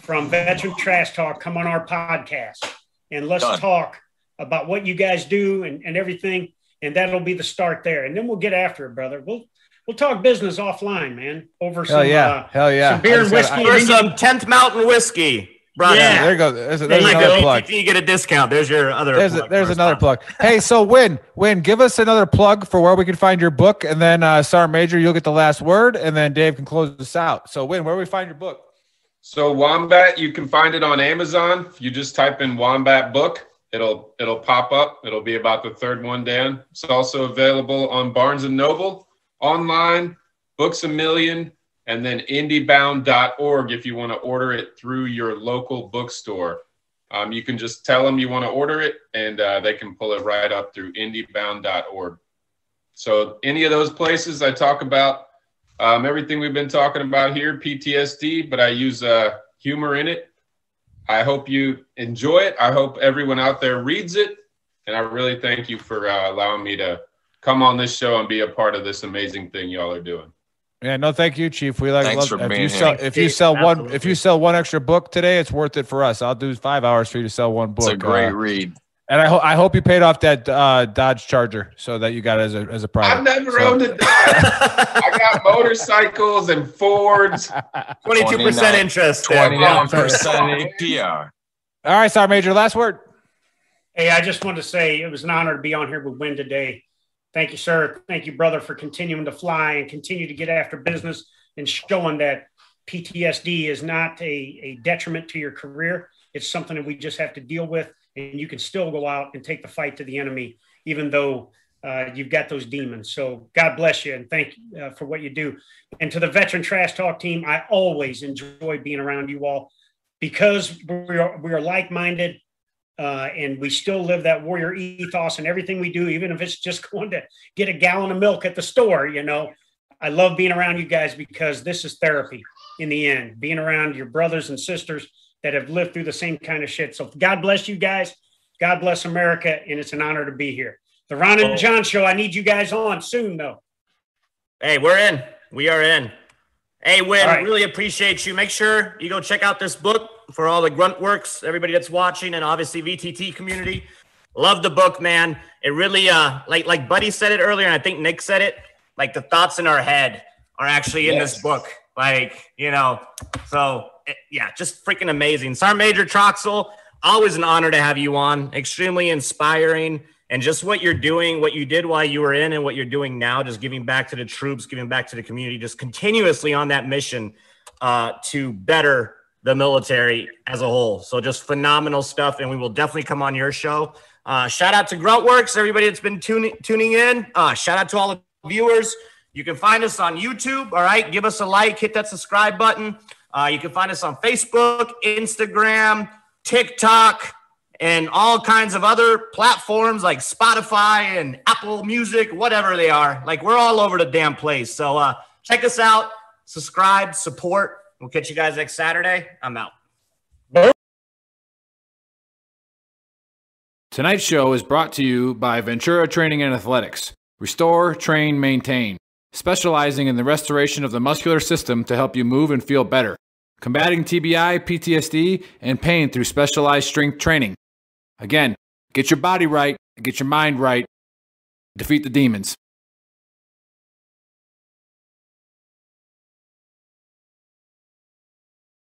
from Veteran Trash Talk come on our podcast and let's Done. talk about what you guys do and, and everything. And that'll be the start there. And then we'll get after it, brother. We'll we'll talk business offline, man. Over Hell some yeah. uh, Hell yeah. some beer and just gotta- whiskey. For and some 10th Mountain whiskey. Brother. Yeah. There you go. There's, There there's you another go. plug. You get a discount. There's your other. There's a, there's another plug. Hey, so Wynn, Wynn, give us another plug for where we can find your book, and then uh, Sergeant Major, you'll get the last word, and then Dave can close this out. So, Wynn, where do we find your book? So Wombat, you can find it on Amazon. If you just type in Wombat book, it'll it'll pop up. It'll be about the third one down. It's also available on Barnes and Noble, online, Books a Million, and then indiebound.org if you want to order it through your local bookstore. Um, you can just tell them you want to order it, and uh, they can pull it right up through indiebound.org. So any of those places I talk about um, everything we've been talking about here, PTSD, but I use uh, humor in it. I hope you enjoy it. I hope everyone out there reads it. And I really thank you for uh, allowing me to come on this show and be a part of this amazing thing y'all are doing. Yeah, no, thank you, Chief. We like Thanks love, for if being you here. sell Thanks, if you Chief. sell one if you sell one extra book today, it's worth it for us. I'll do five hours for you to sell one book. It's a great uh, read. and I hope I hope you paid off that uh, Dodge Charger so that you got it as a as a private. I've never So- owned a Dodge. I got *laughs* motorcycles and Fords. 22% interest. there. 29% APR. All right, Sergeant Major, last word. Hey, I just wanted to say it was an honor to be on here with Wynn today. Thank you, sir. Thank you, brother, for continuing to fly and continue to get after business and showing that PTSD is not a, a detriment to your career. It's something that we just have to deal with, and you can still go out and take the fight to the enemy, even though uh, you've got those demons. So God bless you and thank you uh, for what you do. And to the Veteran Trash Talk team, I always enjoy being around you all because we are, we are like-minded uh, and we still live that warrior ethos in everything we do, even if it's just *laughs* going to get a gallon of milk at the store. You know, I love being around you guys because this is therapy in the end, being around your brothers and sisters that have lived through the same kind of shit. So God bless you guys. God bless America. And it's an honor to be here. The Ron and John show. I need you guys on soon, though. Hey, we're in. We are in. Hey, Wynn, right. really appreciate you. Make sure you go check out this book for all the grunt works, everybody that's watching, and obviously VTT community. Love the book, man. It really, uh, like like Buddy said it earlier, and I think Nick said it. Like the thoughts in our head are actually in this book. Like you know, so it- yeah, just freaking amazing. Sergeant Major Troxell, always an honor to have you on. Extremely inspiring. And just what you're doing, what you did while you were in, and what you're doing now, just giving back to the troops, giving back to the community, just continuously on that mission uh, to better the military as a whole. So just phenomenal stuff, and we will definitely come on your show. Uh, shout out to Gruntworks, everybody that's been tuning tuning in. Uh, shout out to all the viewers. You can find us on YouTube. All right, give us a like, hit that subscribe button. Uh, you can find us on Facebook, Instagram, TikTok, and all kinds of other platforms like Spotify and Apple Music, whatever they are. Like we're all over the damn place. So uh, check us out, subscribe, support. We'll catch you guys next Saturday. I'm out. Tonight's show is brought to you by Ventura Training and Athletics. Restore, train, maintain. Specializing in the restoration of the muscular system to help you move and feel better. Combating TBI, PTSD, and pain through specialized strength training. Again, get your body right, get your mind right, defeat the demons.